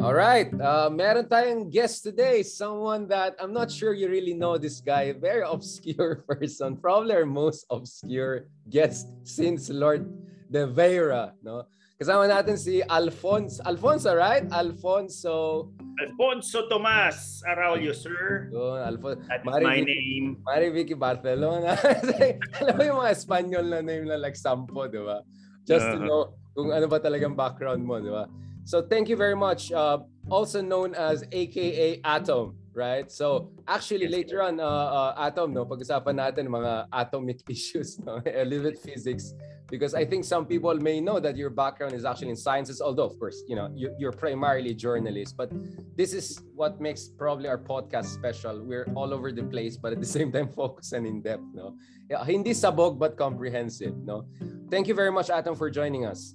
All right. Uh, meron tayong guest today. Someone that I'm not sure you really know this guy. Very obscure person. Probably our most obscure guest since Lord De Vera. No? Kasama natin si Alfonso. Alfonso, right? Alfonso. Alfonso Tomas Araulio, sir. Yun, Alfonso. That is my name. Mari Vicky Barcelona. Alam mo yung mga Espanyol na name na like Sampo, di ba? Just to Uh-huh. know kung ano ba talagang background mo, di ba? So thank you very much. Uh, also known as AKA Atom, right? So actually later on, uh, uh, Atom, no, pag-usapan natin mga atomic issues, no? a little bit physics, because I think some people may know that your background is actually in sciences, although of course, you know, you, you're primarily journalist, but this is what makes probably our podcast special. We're all over the place, but at the same time focused and in depth, no? Yeah, hindi sabog but comprehensive, no? Thank you very much, Atom, for joining us.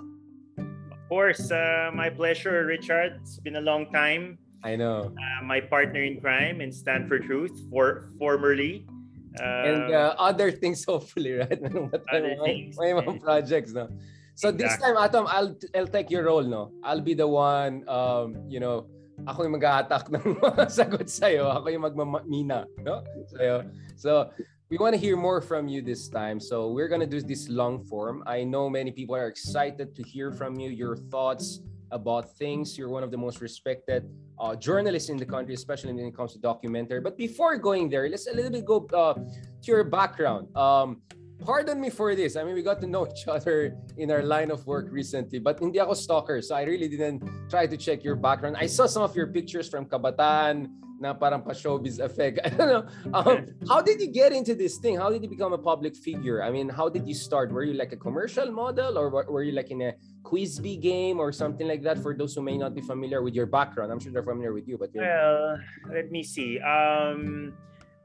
Of course, uh, my pleasure, Richard. It's been a long time. I know. Uh, my partner in crime in Stand for Truth, for formerly. Uh, and uh, other things hopefully right Other may, things. may mga projects no so this Exactly. time Atom I'll I'll take your role no I'll be the one um you know ako yung mag-attack ng mga sagot sa'yo ako yung magmamina no sa'yo so we want to hear more from you this time so we're gonna do this long form I know many people are excited to hear from you your thoughts about things you're one of the most respected uh, journalists in the country, especially when it comes to documentary. But before going there, let's a little bit go uh, to your background. Um, pardon me for this. I mean, we got to know each other in our line of work recently, but hindi ako stalker, so I really didn't try to check your background. I saw some of your pictures from Kabataan, na parang pa-showbiz effect. I don't know. Um, how did you get into this thing? How did you become a public figure? I mean, how did you start? Were you like a commercial model or were you like in a quiz bee game or something like that for those who may not be familiar with your background? I'm sure they're familiar with you, but you're... Well, let me see. Um,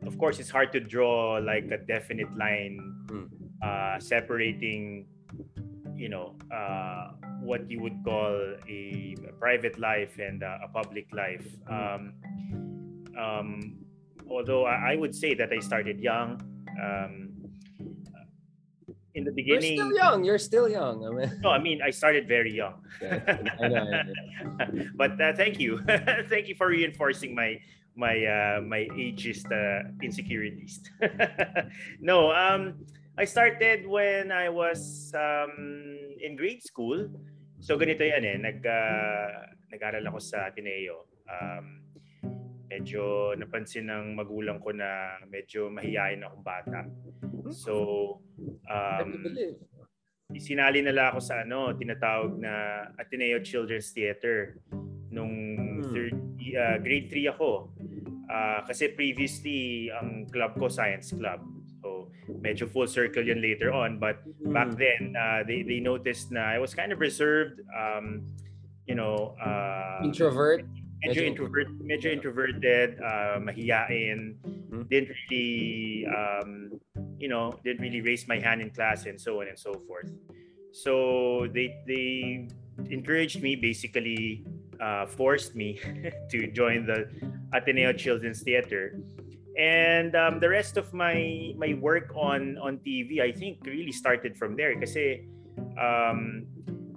of course, it's hard to draw like a definite line Hmm. uh, separating, you know, uh, what you would call a private life and uh, a public life. Um, um, although I, I would say that I started young. Um, in the you're beginning, still young. You're still young. I mean, no, I mean I started very young. Yeah, I know, I know. but uh, thank you, thank you for reinforcing my my uh, my ageist uh, insecurities. no, um, I started when I was um, in grade school. So ganito yan eh, nag, uh, nag-aral ako sa Ateneo. Um, medyo napansin ng magulang ko na medyo mahihayin akong bata. So, I um, sinali nila ako sa ano, tinatawag na Ateneo Children's Theater nung Hmm. third, uh, grade 3 ako. Ah, kasi previously ang club ko science club. So medyo full circle yun later on but back Mm. then uh, they they noticed na I was kind of reserved um you know uh, introvert. Medyo introvert medyo introverted uh, mahiyain. Hmm. didn't really um, you know didn't really raise my hand in class and so on and so forth. So they they encouraged me basically uh, forced me to join the Ateneo Children's Theater. And um, the rest of my my work on on TV I think really started from there. Kasi um,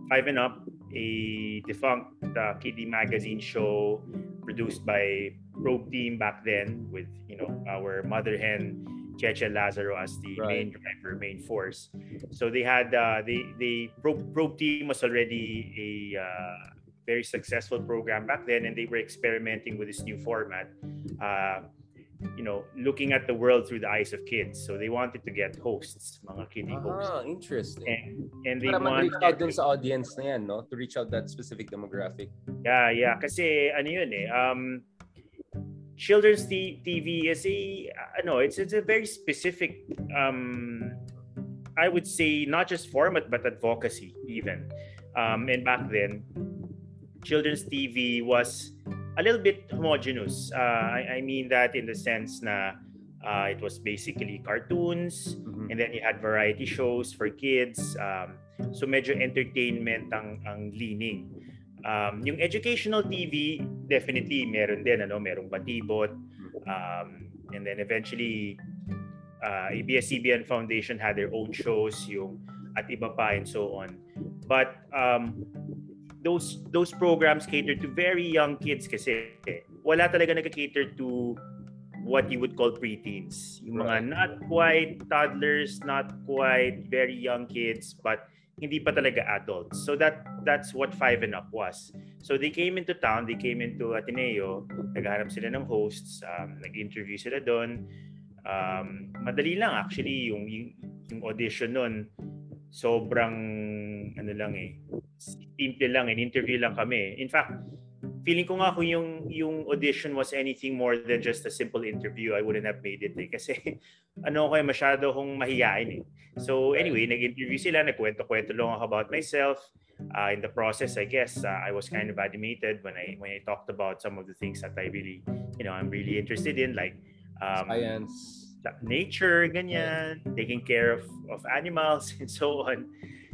Five and Up a defunct uh, kiddie magazine show produced by Probe Team back then with you know our mother hen Cheche Lazaro as the Right. main driver, main force. So they had uh, they they Probe, Probe Team was already a uh, very successful program back then, and they were experimenting with this new format. Uh, you know, looking at the world through the eyes of kids. So they wanted to get hosts, mga kiddie hosts. Ah, interesting. And, and they Para wanted out dun sa audience na yan, no? To reach out that specific demographic. Yeah, yeah. Kasi ano yun eh, um, children's t- TV is a, ano, it's, it's a very specific, um, I would say, not just format, but advocacy even. Um, and back then, children's TV was a little bit homogeneous. Uh, I, I mean that in the sense na uh, it was basically cartoons, Mhm. and then you had variety shows for kids. Um, so medyo entertainment ang, ang leaning. Um, yung educational TV, definitely meron din, ano, merong batibot. Um, and then eventually, uh, ABS-CBN Foundation had their own shows, yung at iba pa and so on. But um, those those programs cater to very young kids kasi wala talaga nagka-cater to what you would call preteens. Yung mga not quite toddlers, not quite very young kids, but hindi pa talaga adults. So that that's what Five and Up was. So they came into town, they came into Ateneo, naghahanap sila ng hosts, um, nag-interview sila doon. Um, madali lang actually yung, yung, yung audition noon. Sobrang ano lang eh. Simple lang, in interview lang kami. In fact, feeling ko nga kung yung yung audition was anything more than just a simple interview, I wouldn't have made it eh. Kasi ano ko eh, masyado kong mahiyain eh. So anyway, nag-interview sila, nagkwento-kwento lang ako about myself. Uh, in the process, I guess uh, I was kind of animated when I when I talked about some of the things that I really, you know, I'm really interested in, like um, science, nature, ganyan, taking care of of animals and so on.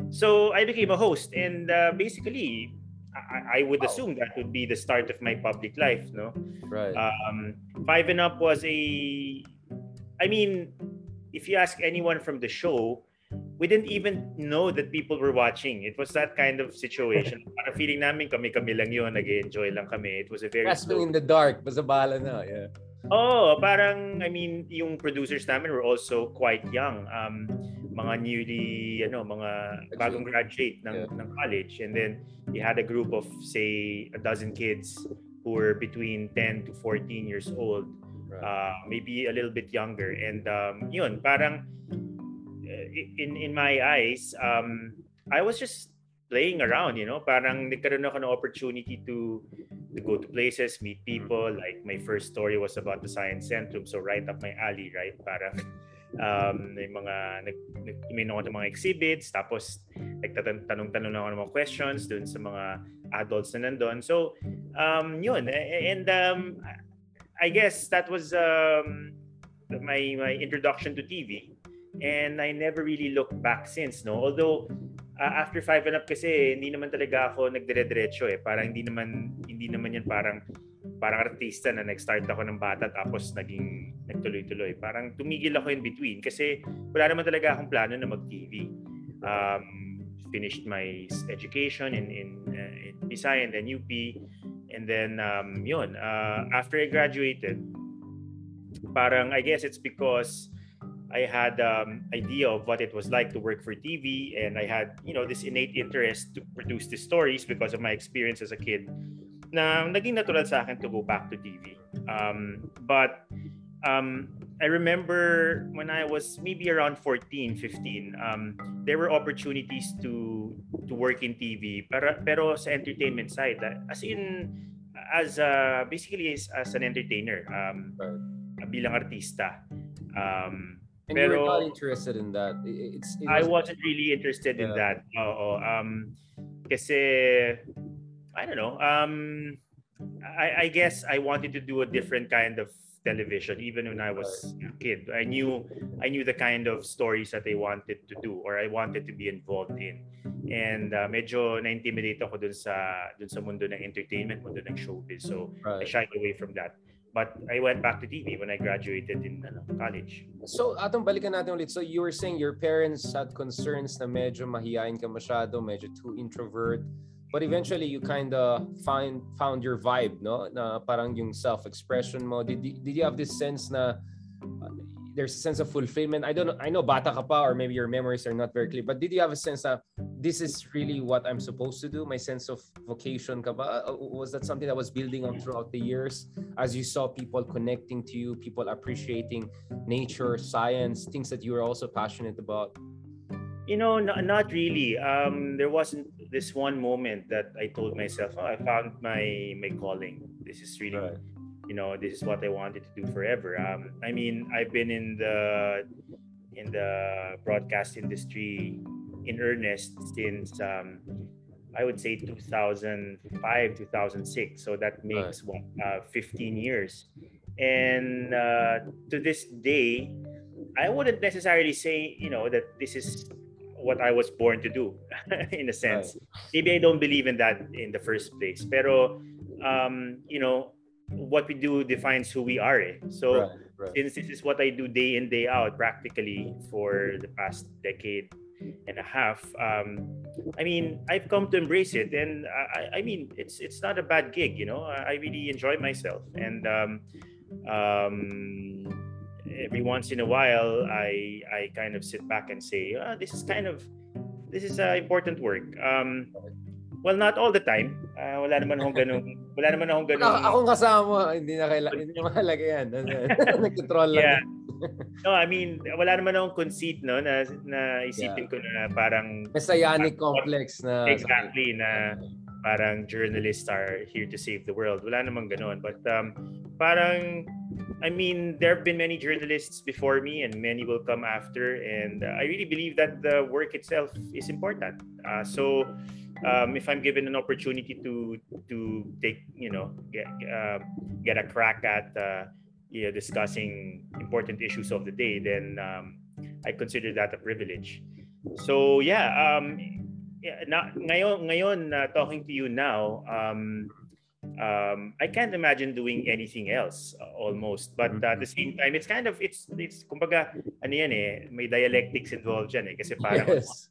So I became a host, and uh, basically I, I would assume that would be the start of my public life, no? Right. Um, Five and Up was a, I mean, if you ask anyone from the show, we didn't even know that people were watching. It was that kind of situation. Parang feeling namin kami-kami lang yun, nag-enjoy lang kami. It was a very... Grasping in the dark, basta bahala na, yeah. Oh, parang, I mean, yung producers namin were also quite young. Um, mga newly ano mga bagong graduate ng yeah. ng college and then you had a group of say a dozen kids who were between 10 to 14 years old right. uh, maybe a little bit younger and um, yun parang uh, in in my eyes um, I was just playing around you know parang nagkaroon ako ng opportunity to to go to places meet people like my first story was about the science centrum so right up my alley right parang um, may mga nag, nag ako ng mga exhibits tapos nagtatanong-tanong na ako ng mga questions dun sa mga adults na nandun. So, um, yun. And um, I guess that was um, my, my introduction to TV. And I never really looked back since, no? Although, uh, after Five and Up kasi, hindi naman talaga ako nagdire-diretso eh. Parang hindi naman, hindi naman yan parang parang artista na nag-start ako ng bata tapos naging nagtuloy-tuloy. Parang tumigil ako in between kasi wala naman talaga akong plano na mag-TV. Um, finished my education in in, uh, in Bisaya and then UP and then um, yun uh, after I graduated parang I guess it's because I had um, idea of what it was like to work for TV and I had you know this innate interest to produce the stories because of my experience as a kid na naging natural sa akin to go back to TV. Um, but um, I remember when I was maybe around 14, 15, um, there were opportunities to to work in TV, pero, pero sa entertainment side. Ah, as in, as a, basically as, as an entertainer, um, bilang artista. Um, and pero, you were not interested in that. It's, it was, I wasn't really interested yeah. in that. Oo. Um, kasi I don't know. Um, I, I guess I wanted to do a different kind of television even when I was a kid. I knew I knew the kind of stories that I wanted to do or I wanted to be involved in. And uh, medyo na-intimidate ako dun sa dun sa mundo ng entertainment, mundo ng showbiz. So right. I shied away from that. But I went back to TV when I graduated in ano, college. So, atong balikan natin ulit. So, you were saying your parents had concerns na medyo mahihain ka masyado, medyo too introvert but eventually you kind of find found your vibe no na parang yung self expression mo did, did you have this sense na there's a sense of fulfillment i don't know i know bata ka pa or maybe your memories are not very clear but did you have a sense that this is really what i'm supposed to do my sense of vocation ka ba uh, was that something that was building up throughout the years as you saw people connecting to you people appreciating nature science things that you were also passionate about you know, not, not really. Um, there wasn't this one moment that I told myself, oh, I found my my calling. This is really, right. You know, this is what I wanted to do forever. Um, I mean, I've been in the in the broadcast industry in earnest since um, I would say 2005, 2006. So that makes right. uh, 15 years. And uh, to this day, I wouldn't necessarily say, you know, that this is what I was born to do in a sense. Right. Maybe I don't believe in that in the first place. Pero um, you know, what we do defines who we are. Eh? So right, right. since this is what I do day in day out practically for the past decade, and a half. Um, I mean, I've come to embrace it, and I, I mean, it's it's not a bad gig. You know, I, I really enjoy myself, and um, um, every once in a while, I I kind of sit back and say, oh, this is kind of this is uh, important work. Um, well, not all the time. Uh, wala naman akong ganun. Wala naman akong ganun. Ako, akong kasama, hindi na kailangan. Hindi na mahalaga yan. Nagtutroll lang. Yeah. no, I mean, wala naman akong conceit, no, na, na isipin yeah. ko na parang... Messianic complex na... Exactly, na parang journalists are here to save the world. Wala namang ganun. But um, parang, I mean, there have been many journalists before me and many will come after. And uh, I really believe that the work itself is important. Uh, so um, if I'm given an opportunity to to take, you know, get, uh, get a crack at uh, you know, discussing important issues of the day, then um, I consider that a privilege. So yeah, um, yeah, ngayon, ngayon uh, talking to you now, um, um, I can't imagine doing anything else uh, almost. But uh, at the same time, it's kind of, it's, it's kumbaga, ano yan eh, may dialectics involved dyan eh. Kasi parang yes.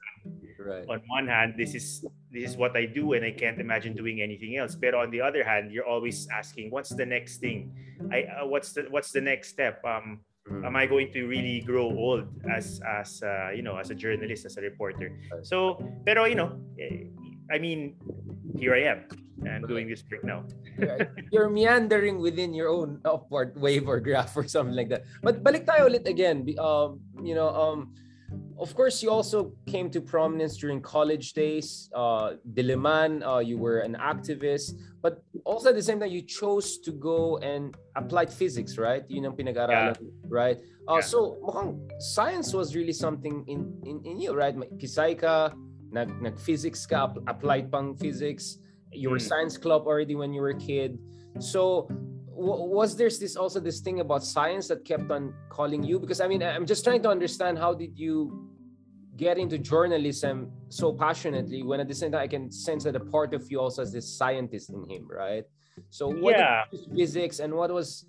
Right. on one hand, this is this is what I do and I can't imagine doing anything else. But on the other hand, you're always asking, what's the next thing? I uh, what's the what's the next step? Um, mm. am I going to really grow old as as uh, you know as a journalist as a reporter? So, pero you know, eh, I mean, here I am. I'm doing this work now. you're meandering within your own upward wave or graph or something like that. But balik tayo ulit again. Um, you know, um, of course, you also came to prominence during college days. Uh, Diliman, uh, you were an activist, but also at the same time, you chose to go and applied physics, right? Yun ang pinag-aralan, yeah. right? Uh, yeah. So, mukhang science was really something in, in, in you, right? Kisay ka, nag, nag-physics ka, applied pang physics. You were mm. science club already when you were a kid. So, was there this also this thing about science that kept on calling you? Because i mean i'm just trying to understand how did you get into journalism so passionately when at the same time i can sense that a part of you also has this scientist in him right? So what yeah. physics and what was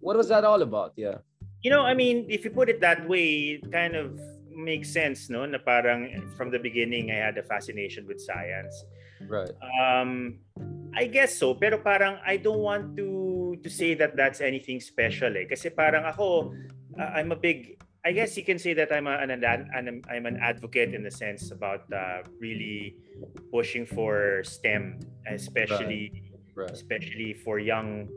what was that all about? Yeah. You know i mean if you put it that way it kind of makes sense no? Na parang from the beginning i had a fascination with science. Right. Um i guess so pero parang i don't want to to say that that's anything special eh. Kasi parang ako, uh, I'm a big, I guess you can say that I'm, a, an, an, I'm an advocate in the sense about uh, really pushing for STEM, especially right. Right. especially for young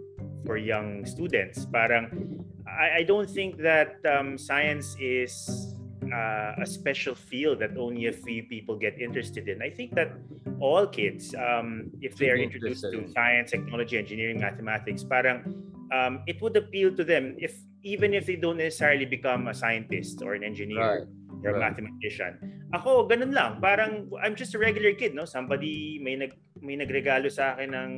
for young students. Parang I, I don't think that um, science is uh, a special field that only a few people get interested in. I think that all kids, um, if they are introduced to science, technology, engineering, mathematics, parang um, it would appeal to them if even if they don't necessarily become a scientist or an engineer. Right. Or right. a mathematician. Ako, ganun lang. Parang, I'm just a regular kid, no? Somebody, may, nag, may nagregalo sa akin ng,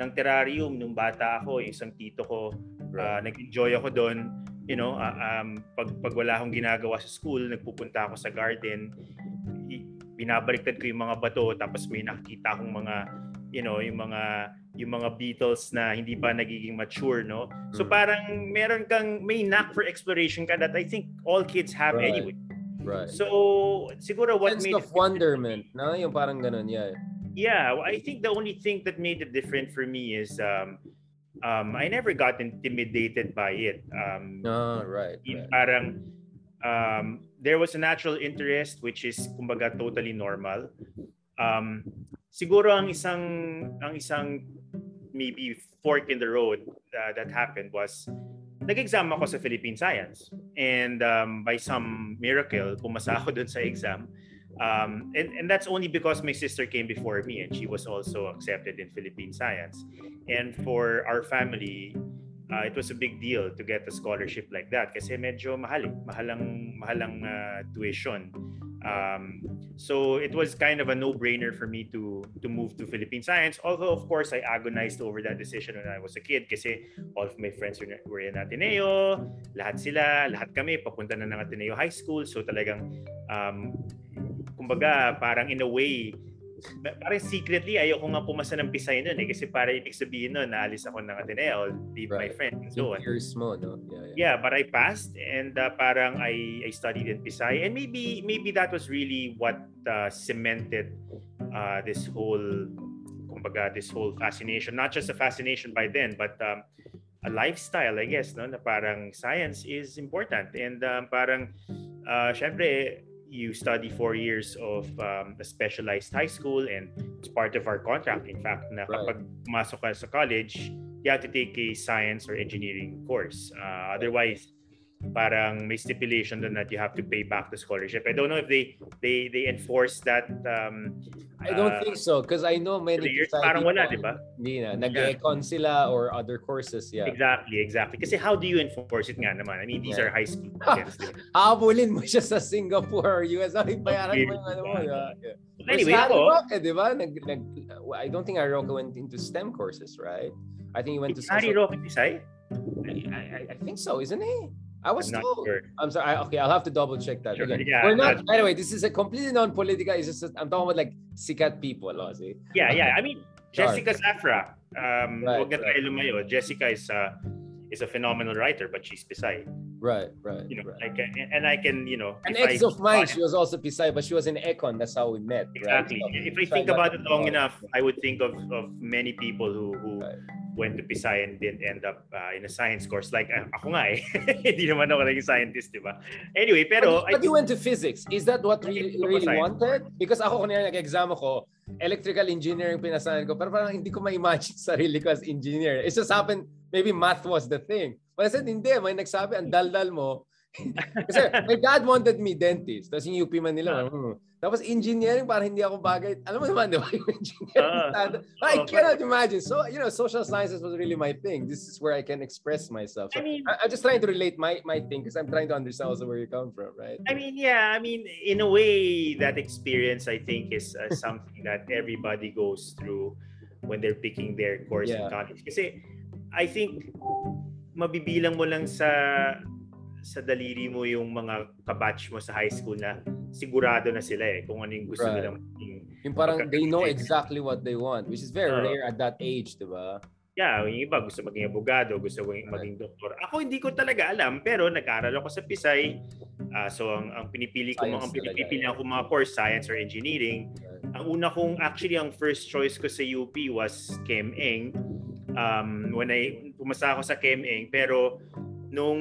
ng terrarium nung bata ako, isang tito ko. Right. Uh, nag-enjoy ako doon you know, uh, um, pag, pag wala akong ginagawa sa school, nagpupunta ako sa garden, binabaliktad ko yung mga bato, tapos may nakikita akong mga, you know, yung mga yung mga beetles na hindi pa nagiging mature, no? So mm. parang meron kang may knack for exploration ka that I think all kids have right. anyway. Right. So siguro what Sense made of wonderment, no? Yung parang ganun, yeah. Yeah, I think the only thing that made it different for me is um um, I never got intimidated by it. Um, oh, right, right. Parang um, there was a natural interest which is kumbaga totally normal. Um, siguro ang isang ang isang maybe fork in the road uh, that happened was nag-exam ako sa Philippine Science and um, by some miracle pumasa ako dun sa exam um, and, and that's only because my sister came before me and she was also accepted in Philippine Science. And for our family, uh, it was a big deal to get a scholarship like that kasi medyo mahal, eh. mahalang, mahalang uh, tuition. Um, so it was kind of a no-brainer for me to to move to Philippine Science. Although of course I agonized over that decision when I was a kid kasi all of my friends were, were in Ateneo, lahat sila, lahat kami papunta na ng Ateneo High School. So talagang um, kumbaga parang in a way parang secretly ayoko nga pumasa ng Pisay noon eh kasi para ibig sabihin noon naalis ako ng Ateneo, leave right. my friend and so on. Years mo, no? Yeah, yeah. yeah, but I passed and uh, parang I I studied in Pisay and maybe maybe that was really what uh, cemented uh, this whole kumbaga this whole fascination not just a fascination by then but um, a lifestyle I guess no na parang science is important and um, parang uh, syempre you study four years of um, a specialized high school and it's part of our contract in fact na right. kapag pumasok ka sa college you have to take a science or engineering course uh, otherwise parang may stipulation doon that you have to pay back the scholarship. I don't know if they they they enforce that um I don't uh, think so because I know many years, parang wala, di ba? Hindi na. Nag-econ sila or other courses, yeah. Exactly, exactly. Kasi how do you enforce it nga naman? I mean, these yeah. are high school students. Habulin mo siya sa Singapore or US. Ay, bayaran mo yung ano mo. Yeah. yeah. Anyway, ako. Eh, di ba? Nag, nag, I don't think Aroka went into STEM courses, right? I think he went to... Harry Roque Pisay? I, I, I think so, isn't he? I was I'm told. Sure. I'm sorry. I, okay, I'll have to double check that. Sure. Yeah, We're not. By the way, this is a completely non-political. It's just I'm talking about like sikat people, Ozzy. Yeah, yeah. I mean, Jessica Zafra. Um, right, na tayo lumayo. Jessica is uh, is a phenomenal writer, but she's Pisay. Right, right. You know, right. like, and I can, you know, an ex I, of mine, she was also Pisay, but she was in Econ. That's how we met. Exactly. Right? So, if I think about it long enough, I would think of of many people who who. Right went to Pisay and didn't end up uh, in a science course. Like, uh, ako nga eh. Hindi naman ako naging scientist, di ba? Anyway, pero... But, but you went to physics. Is that what really, really wanted? Because ako kanina nag-exam ako, electrical engineering pinasahan ko, pero parang hindi ko ma-imagine sarili ko as engineer. It just happened, maybe math was the thing. But I said, hindi. May nagsabi, ang daldal mo. Kasi my dad wanted me dentist. Tapos yung UP Manila, uh, tapos engineering, parang hindi ako bagay. Alam mo naman, di ba? Yung engineering. Uh, I cannot imagine. So, you know, social sciences was really my thing. This is where I can express myself. So, I mean, I, am just trying to relate my, my thing because I'm trying to understand also where you come from, right? I mean, yeah. I mean, in a way, that experience, I think, is uh, something that everybody goes through when they're picking their course yeah. in college. Kasi, I think, mabibilang mo lang sa sa daliri mo yung mga kabatch mo sa high school na sigurado na sila eh kung ano yung gusto right. nilang maging. Yung parang they know exactly what they want which is very uh, rare at that age, di ba? Yeah, yung iba gusto maging abogado, gusto maging, right. maging doktor. Ako hindi ko talaga alam pero nag-aral ako sa Pisay. Uh, so ang ang pinipili ko mga pinipili ko mga course science or engineering. Right. Ang una kong actually ang first choice ko sa UP was ChemEng. Um when I pumasa ako sa ChemEng pero nung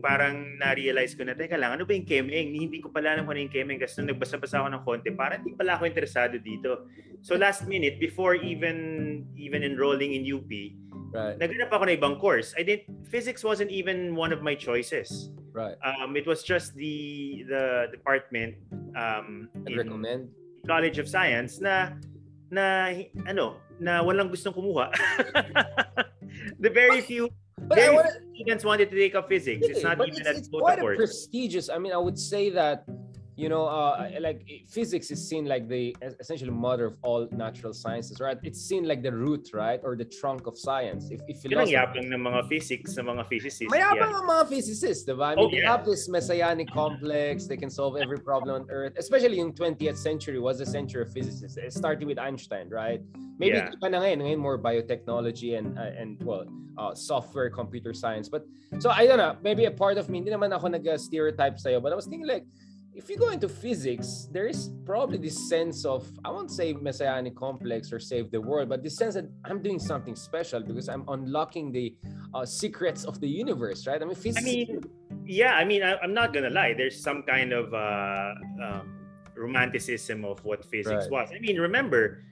parang na-realize ko na, teka lang, ano ba yung Kemeng? Hindi ko pala alam kung ano yung Kemeng kasi nung nagbasa-basa ako ng konti, parang hindi pala ako interesado dito. So last minute, before even even enrolling in UP, right. naghanap ako ng ibang course. I didn't, physics wasn't even one of my choices. Right. Um, it was just the the department um, in recommend College of Science na na ano na walang gustong kumuha. the very few but Very wanna, students wanted to take up physics. It's not even it's, it's quite a prestigious. I mean, I would say that you know, uh, like physics is seen like the essentially mother of all natural sciences, right? It's seen like the root, right, or the trunk of science. If, if. Yun ng mga physics, ng mga physicists. Mayabang yeah. ang mga physicists, diba? I mean, oh, they have this messianic complex. They can solve every problem on Earth. Especially in 20th century was a century of physicists. It started with Einstein, right? Maybe yeah. na ngayon, ngayon more biotechnology and uh, and well, uh, software, computer science. But so I don't know, maybe a part of me, hindi naman ako nag-stereotype sa'yo, but I was thinking like, if you go into physics, there is probably this sense of, I won't say messianic complex or save the world, but this sense that I'm doing something special because I'm unlocking the uh, secrets of the universe, right? I mean, physics. I mean, yeah, I mean, I, am not gonna lie. There's some kind of uh, um, romanticism of what physics right. was. I mean, remember,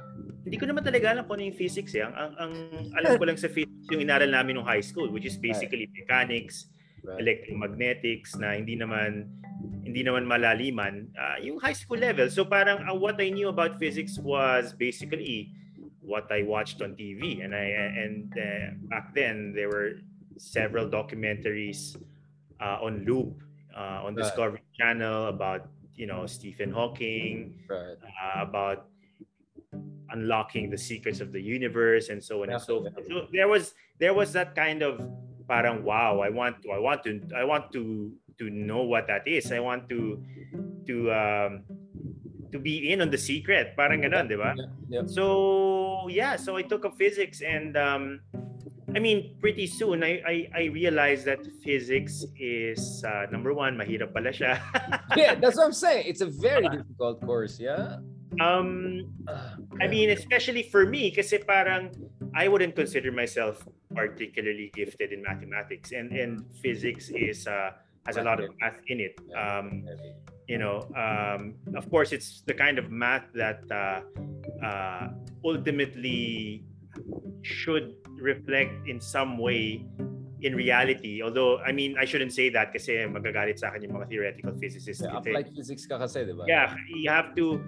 hindi ko naman talaga alam kung ano yung physics eh. Ang, ang, ang alam ko lang sa physics yung inaral namin nung high school, which is basically right. mechanics, right. electromagnetics na hindi naman hindi naman malaliman uh, yung high school level. So parang uh, what I knew about physics was basically what I watched on TV and I and uh, back then there were several documentaries uh, on loop uh, on Discovery right. Channel about you know Stephen Hawking right. uh, about unlocking the secrets of the universe and so on yeah. and so forth. So there was there was that kind of parang wow I want to I want to I want to to know what that is. I want to to um, to be in on the secret. Parang ganun, di ba? Yeah. So, yeah, so I took up physics and um, I mean, pretty soon I, I, I realized that physics is uh, number one, mahirap pala siya. yeah, that's what I'm saying. It's a very difficult course, yeah. Um, I mean, especially for me, kasi parang I wouldn't consider myself particularly gifted in mathematics, and and physics is uh, has a lot of math in it. Um, you know, um, of course, it's the kind of math that uh, uh, ultimately should reflect in some way in reality. Although, I mean, I shouldn't say that kasi magagalit sa akin yung mga theoretical physicists. Yeah, applied physics ka kasi, di ba? Yeah, you have to,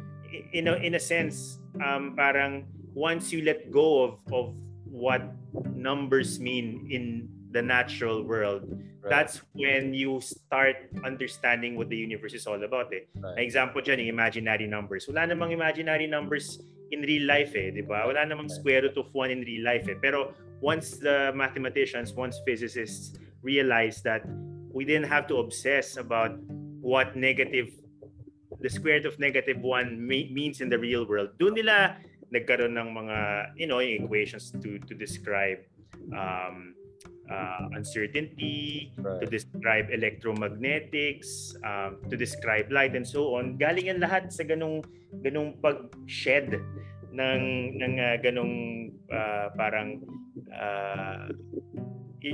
in a, in a sense, um, parang once you let go of, of what numbers mean in the natural world, right. that's when you start understanding what the universe is all about. Eh. Right. example dyan, yung imaginary numbers. Wala namang imaginary numbers in real life eh, di ba? Wala namang square root of 1 in real life eh. Pero once the mathematicians, once physicists realized that we didn't have to obsess about what negative the square root of negative 1 means in the real world. Doon nila nagkaroon ng mga you know equations to to describe um, uh, uncertainty, right. to describe electromagnetics, um, to describe light and so on. Galing yan lahat sa ganung ganung pag-shed ng ng uh, ganung uh, parang uh,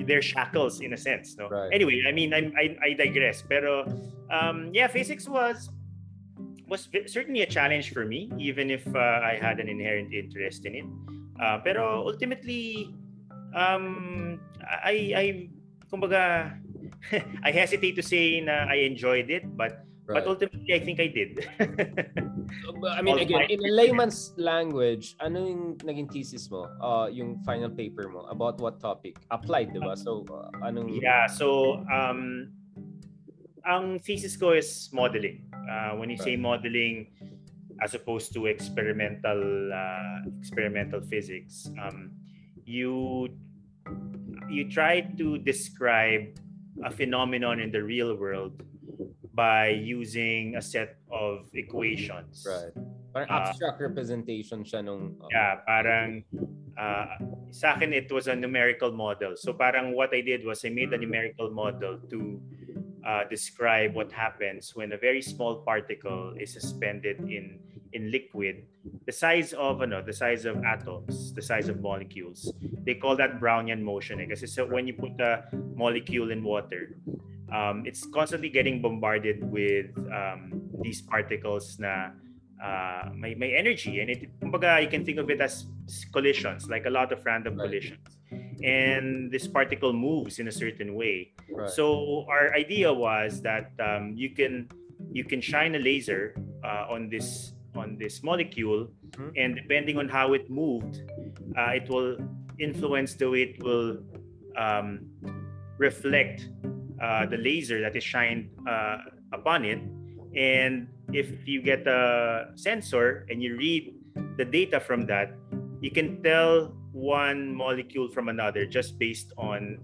their shackles in a sense no right. anyway i mean I, I i digress pero um yeah physics was was certainly a challenge for me even if uh, i had an inherent interest in it. Uh, pero ultimately um I I kumbaga I hesitate to say na I enjoyed it but right. but ultimately I think I did. I mean again in layman's language ano yung naging thesis mo uh, yung final paper mo about what topic? Applied diba so uh, anong Yeah so um ang thesis ko is modeling uh, when you right. say modeling as opposed to experimental uh, experimental physics um, you you try to describe a phenomenon in the real world by using a set of equations. Right. Parang uh, abstract representation siya nung... Uh, yeah, parang... Uh, sa akin, it was a numerical model. So parang what I did was I made a numerical model to uh, describe what happens when a very small particle is suspended in in liquid the size of ano the size of atoms the size of molecules. They call that brownian motion eh? kasi so when you put a molecule in water um, it's constantly getting bombarded with um, these particles na uh, may, may energy. And it kumbaga you can think of it as collisions like a lot of random collisions and this particle moves in a certain way right. so our idea was that um, you can you can shine a laser uh, on this on this molecule mm-hmm. and depending on how it moved uh, it will influence the way it will um, reflect uh, the laser that is shined uh, upon it and if you get a sensor and you read the data from that you can tell one molecule from another just based on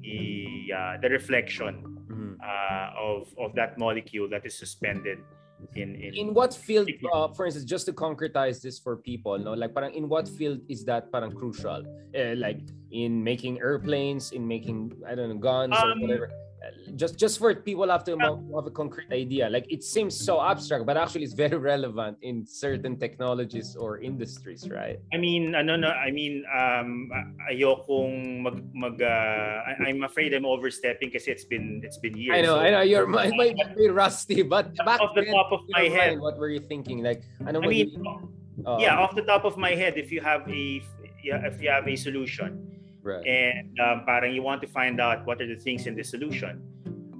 the uh, the reflection mm-hmm. uh, of of that molecule that is suspended in in, in what field uh, for instance just to concretize this for people no like parang in what field is that parang crucial? Uh, like in making airplanes in making i don't know guns um, or whatever just just for people have to have a concrete idea. Like it seems so abstract but actually it's very relevant in certain technologies or industries right? I mean ano no i mean um ayokong mag mag uh, i'm afraid i'm overstepping because it's been it's been years. I know so, i know you're my, my, my rusty but back off the then, top of my head. what were you thinking? Like i know I mean, uh, yeah off the top of my head if you have a if you have a solution Right. And um, parang you want to find out what are the things in the solution.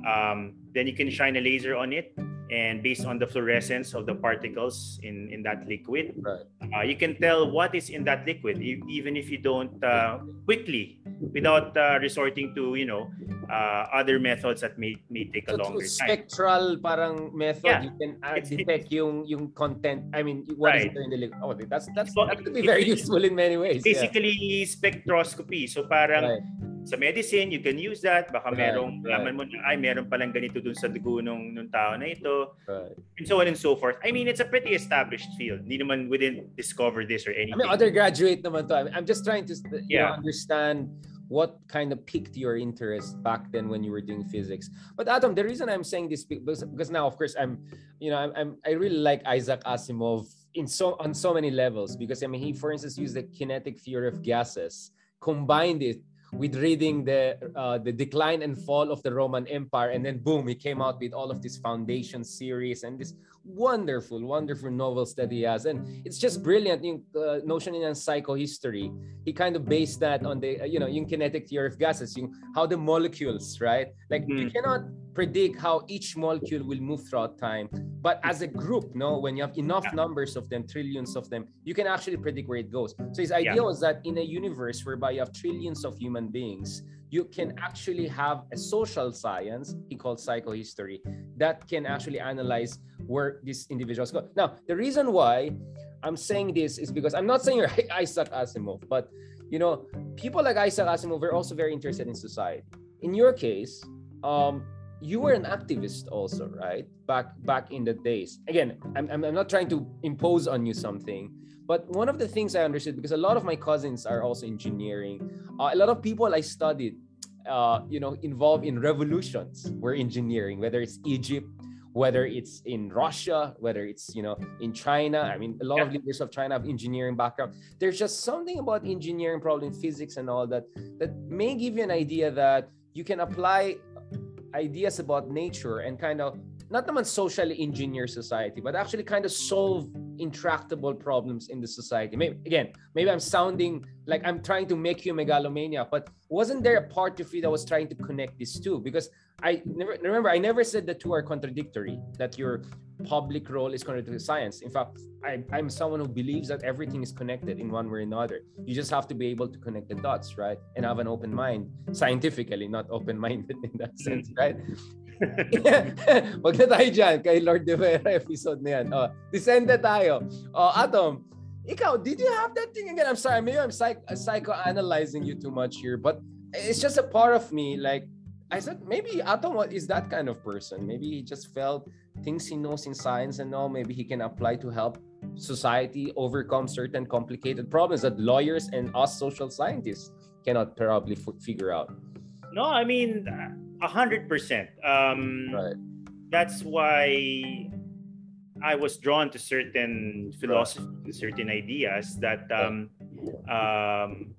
Um, then you can shine a laser on it and based on the fluorescence of the particles in in that liquid right. Uh, you can tell what is in that liquid even if you don't uh, quickly without uh, resorting to you know uh, other methods that may may take so a longer time spectral parang method yeah. you can uh, detect yung yung content i mean what right. is in the liquid oh that's that's so, that could be very useful in many ways basically yeah. spectroscopy so parang right sa medicine, you can use that. Baka Right, merong, right. laman mo na, ay, meron palang ganito dun sa dugo nung, nung tao na ito. Right. And so on and so forth. I mean, it's a pretty established field. Hindi naman we didn't discover this or anything. I mean, undergraduate naman to. I mean, I'm just trying to you know, understand what kind of piqued your interest back then when you were doing physics. But Adam, the reason I'm saying this because, because now, of course, I'm, you know, I'm, I'm I really like Isaac Asimov in so on so many levels because I mean, he, for instance, used the kinetic theory of gases, combined it with reading the uh, the decline and fall of the Roman Empire, and then boom, he came out with all of this foundation series and this wonderful, wonderful novels that he has, and it's just brilliant. Yung uh, notion in psychohistory, he kind of based that on the uh, you know yung kinetic theory of gases, yung how the molecules, right? Like you Mhm. cannot predict how each molecule will move throughout time, but as a group, no, when you have enough Yeah. numbers of them, trillions of them, you can actually predict where it goes. So his idea was that in a universe whereby you have trillions of human beings, you can actually have a social science he called psychohistory that can actually analyze where these individuals go. Now, the reason why I'm saying this is because I'm not saying you're Isaac Asimov, but you know, people like Isaac Asimov are also very interested in society. In your case, um, you were an activist also, right? Back back in the days. Again, I'm, I'm I'm not trying to impose on you something, but one of the things I understood because a lot of my cousins are also engineering. Uh, a lot of people I studied, uh, you know, involved in revolutions were engineering, whether it's Egypt, whether it's in Russia, whether it's you know in China. I mean, a lot of leaders of China have engineering background. There's just something about engineering, probably in physics and all that, that may give you an idea that you can apply ideas about nature and kind of not naman socially engineer society, but actually kind of solve intractable problems in the society. Maybe again, maybe I'm sounding like I'm trying to make you megalomania, but wasn't there a part of you that was trying to connect these two? Because I never remember I never said the two are contradictory, that your public role is connected to science. In fact, I, I'm someone who believes that everything is connected in one way or another. You just have to be able to connect the dots, right? And have an open mind, scientifically, not open-minded in that sense, mm. right? Wag na tayo dyan kay Lord De Vera episode na yan. Oh, descended tayo. Oh, Atom, ikaw, did you have that thing again? I'm sorry, maybe I'm psych- psychoanalyzing you too much here, but it's just a part of me. Like, I said, maybe Atom is that kind of person. Maybe he just felt things he knows in science and all, maybe he can apply to help society overcome certain complicated problems that lawyers and us social scientists cannot probably f- figure out. No, I mean, a hundred percent. Um, Right. That's why I was drawn to certain philosophy, certain ideas that um, um,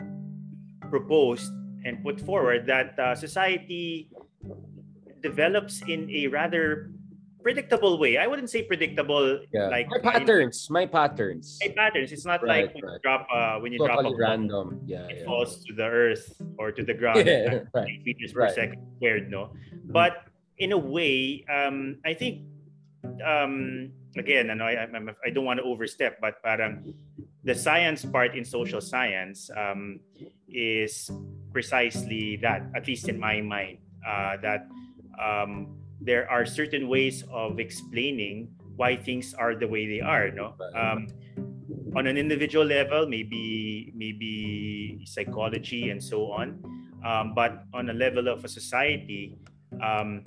proposed and put forward that uh, society develops in a rather predictable way. I wouldn't say predictable Yeah. like my patterns, my patterns. My patterns. It's not Right, like when right. you drop uh, when you drop a Totally ball, random. Yeah, it yeah. falls to the earth or to the ground. Yeah, right. meters per second squared, no. But in a way, um, I think um, again, ano, I, I'm, I don't want to overstep, but parang the science part in social science um, is precisely that, at least in my mind, uh, that um, there are certain ways of explaining why things are the way they are. No, um, on an individual level, maybe maybe psychology and so on, um, but on a level of a society, um,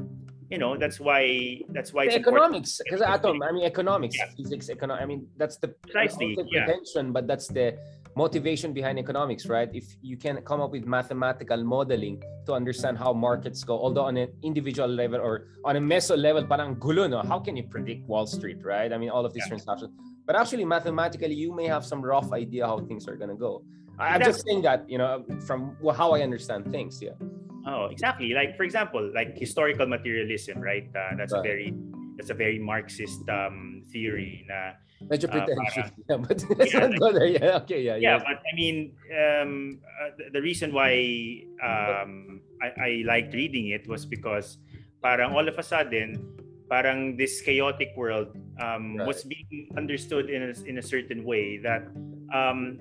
you know, that's why that's why economics, because atom, I mean economics, Yeah. physics, economic. I mean that's the Precisely, yeah. pretension, but that's the motivation behind economics, right? If you can come up with mathematical modeling to understand how markets go, although on an individual level or on a meso level, parang gulo, no? How can you predict Wall Street, right? I mean, all of these Yeah. transactions. But actually, mathematically, you may have some rough idea how things are gonna go. I- I'm just saying that, you know, from how I understand things. Yeah. Oh, exactly. Like for example, like historical materialism, right? Uh, that's a very that's a very Marxist um, theory. Na, Medyo Uh, pretentious. yeah, but Yeah. Yeah. Okay. Yeah. yeah, yeah. but I mean, um, uh, the, the reason why um, I, I liked reading it was because parang all of a sudden, parang this chaotic world um, Right. was being understood in a, in a certain way that um,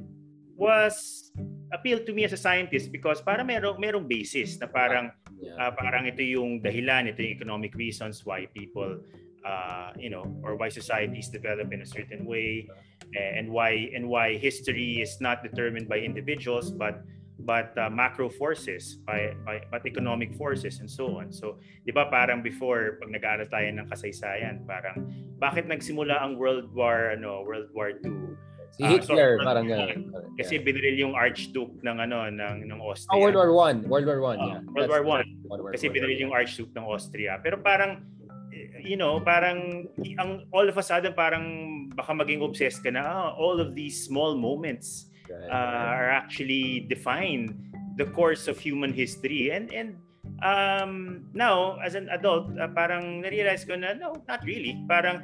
was appealed to me as a scientist because para merong merong basis na parang yeah. uh, parang ito yung dahilan, ito yung economic reasons why people, uh, you know, or why societies develop in a certain way, and why and why history is not determined by individuals but but uh, macro forces, by, by, but economic forces and so on. So, di ba parang before, pag nag-aaral tayo ng kasaysayan, parang bakit nagsimula ang World War, ano, World War II? Si Hitler, uh, so, parang gano'n. Kasi yeah. binaril yung Archduke ng ano ng ng Austria. Oh, World War One, World War One, uh, yeah. World War One. Kasi binaril yung Archduke ng Austria. Pero parang you know, parang ang all of a sudden parang baka maging obsessed ka na oh, all of these small moments uh, are actually define the course of human history. And and um now as an adult uh, parang na-realize ko na no not really. Parang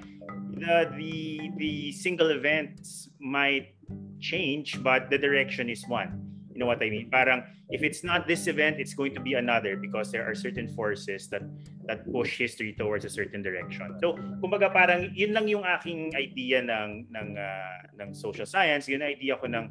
the the the single events might change but the direction is one. You know what I mean? Parang if it's not this event, it's going to be another because there are certain forces that that push history towards a certain direction. So, kumbaga parang yun lang yung aking idea ng ng uh, ng social science, yun ang idea ko ng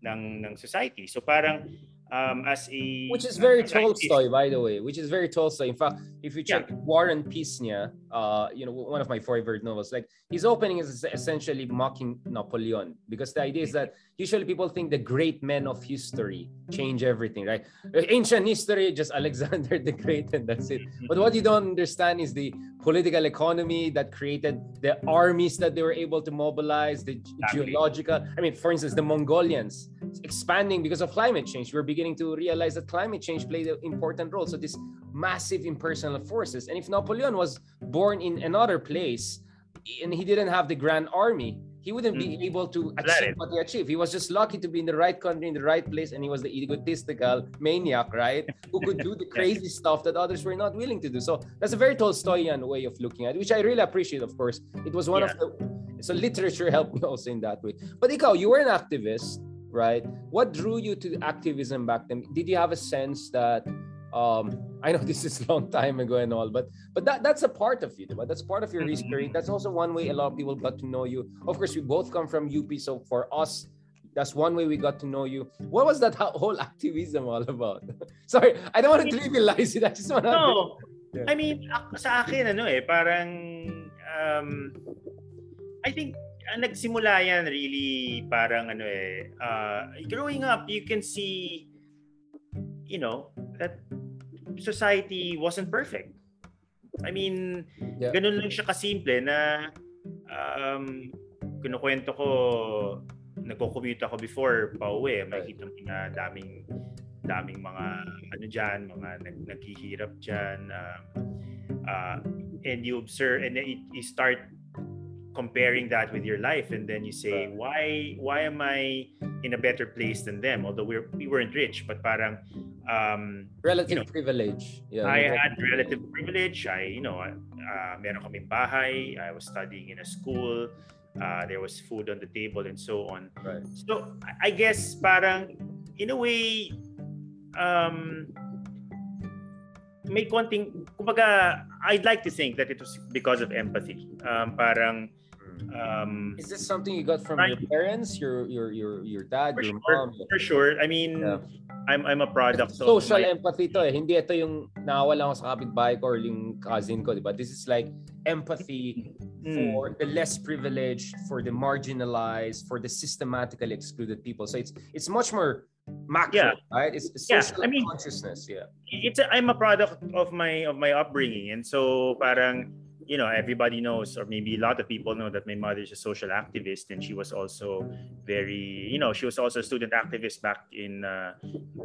ng ng society. So parang um, as a which is very Tolstoy, by the way. Which is very Tolstoy. In fact, if you check yeah. War and Peace, uh, you know, one of my favorite novels, like his opening is essentially mocking Napoleon because the idea is that usually people think the great men of history change everything, right? Ancient history, just Alexander the Great, and that's it. But what you don't understand is the political economy that created the armies that they were able to mobilize, the geological. I mean, for instance, the Mongolians expanding because of climate change. We're beginning to realize that climate change played an important role. So this massive impersonal forces. And if Napoleon was born in another place and he didn't have the grand army, he wouldn't be mm. able to achieve what he achieved. He was just lucky to be in the right country, in the right place, and he was the egotistical maniac, right? Who could do the crazy stuff that others were not willing to do. So that's a very Tolstoyan way of looking at it, which I really appreciate, of course. It was one yeah. of the so literature helped me also in that way. But Ikaw, you were an activist, right? What drew you to activism back then? Did you have a sense that um i know this is a long time ago and all but but that that's a part of you but that's part of your mm-hmm. history that's also one way a lot of people got to know you of course we both come from up so for us that's one way we got to know you what was that whole activism all about sorry i don't want to trivialize it i just want to no yeah. i mean sa akin ano eh parang um i think nagsimula yan really parang ano eh uh, growing up you can see you know that society wasn't perfect. I mean, yeah. ganun lang siya kasimple na um, kinukwento ko, nagko-commute ako before pa uwi. Makikita mo na daming daming mga ano diyan, mga nag naghihirap diyan. Uh, uh, and you observe and then you start comparing that with your life and then you say why why am i in a better place than them? Although we're, we weren't rich but parang um relative you know, privilege. Yeah i had relative privilege. I you know uh, meron kaming bahay. I was studying in a school. Uh, there was food on the table and so on. Right. So i guess parang in a way um may konting kumbaga I'd like to think that it was because of empathy. Um parang um, Is this something you got from your parents, your your your your dad, your sure, mom? For sure. I mean, yeah. I'm I'm a product of social my... empathy to eh. Hindi ito yung nawala ako sa kapitbahay ko or yung cousin ko, di ba? This is like empathy mm. for the less privileged, for the marginalized, for the systematically excluded people. So it's it's much more macro, yeah. right? It's, it's social yeah. I mean, consciousness, yeah. It's a, I'm a product of my of my upbringing and so parang you know everybody knows or maybe a lot of people know that my mother is a social activist and she was also very you know she was also a student activist back in uh,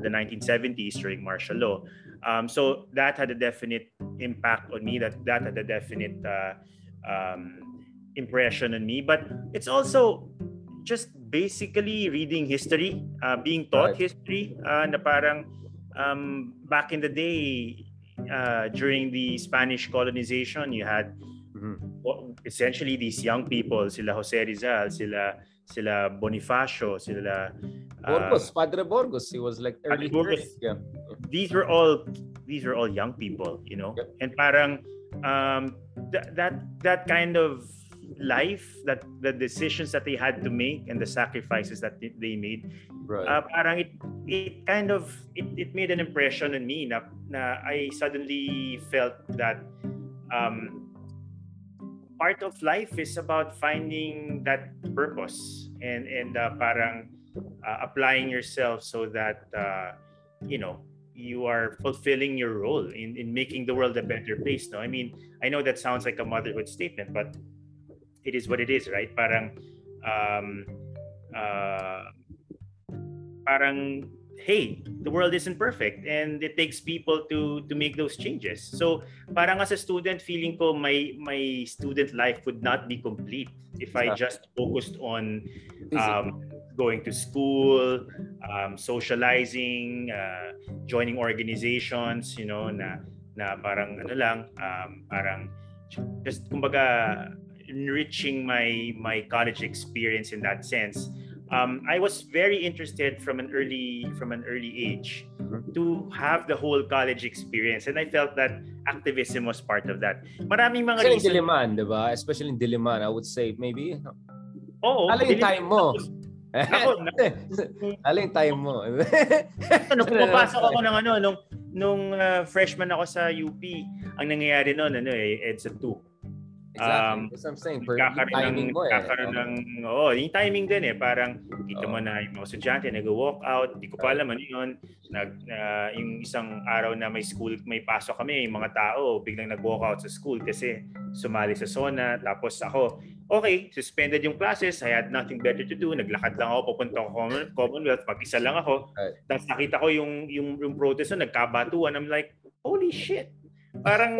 the 1970s during martial law um, so that had a definite impact on me that that had a definite uh, um, impression on me but it's also just basically reading history uh, being taught right. history uh, na parang um, back in the day uh, during the Spanish colonization, you had mm-hmm. essentially these young people, sila Jose Rizal, sila sila Bonifacio, sila uh, Burgos, Padre Burgos, he was like early Burgos. Yeah. These were all these were all young people, you know. Yep. And parang um, th- that that kind of life that the decisions that they had to make and the sacrifices that they made right. uh, parang it it kind of it, it made an impression on me na, na I suddenly felt that um, part of life is about finding that purpose and and uh, parang uh, applying yourself so that uh, you know you are fulfilling your role in, in making the world a better place no i mean i know that sounds like a motherhood statement but it is what it is right? Parang um uh, parang hey the world isn't perfect and it takes people to to make those changes. So parang as a student feeling ko my my student life would not be complete if i just focused on um, going to school, um, socializing, uh, joining organizations, you know, na na parang ano lang, um, parang just kumbaga enriching my my college experience in that sense. Um, I was very interested from an early from an early age to have the whole college experience and I felt that activism was part of that. Maraming mga Especially in Diliman, di ba? Especially in Diliman, I would say maybe. Oo. Ano yung time mo? Ako, Aling time mo. ano, pumapasok ako ng ano, nung, nung uh, freshman ako sa UP, ang nangyayari noon, ano eh, EDSA 2. Exactly. Um, That's what I'm saying. Per, kakaroon timing ng, mo eh. Kakaroon ng, oo, oh, yung timing din eh. Parang, kita mo na yung mga estudyante nag-walk out. Hindi ko pa alam ano yun. Nag, uh, yung isang araw na may school, may pasok kami, yung mga tao, biglang nag-walk out sa school kasi sumali sa SONA. Tapos ako, okay, suspended yung classes. I had nothing better to do. Naglakad lang ako, papunta ako Commonwealth. Mag-isa lang ako. Right. Tapos nakita ko yung, yung, yung protest na nagkabatuan. I'm like, holy shit parang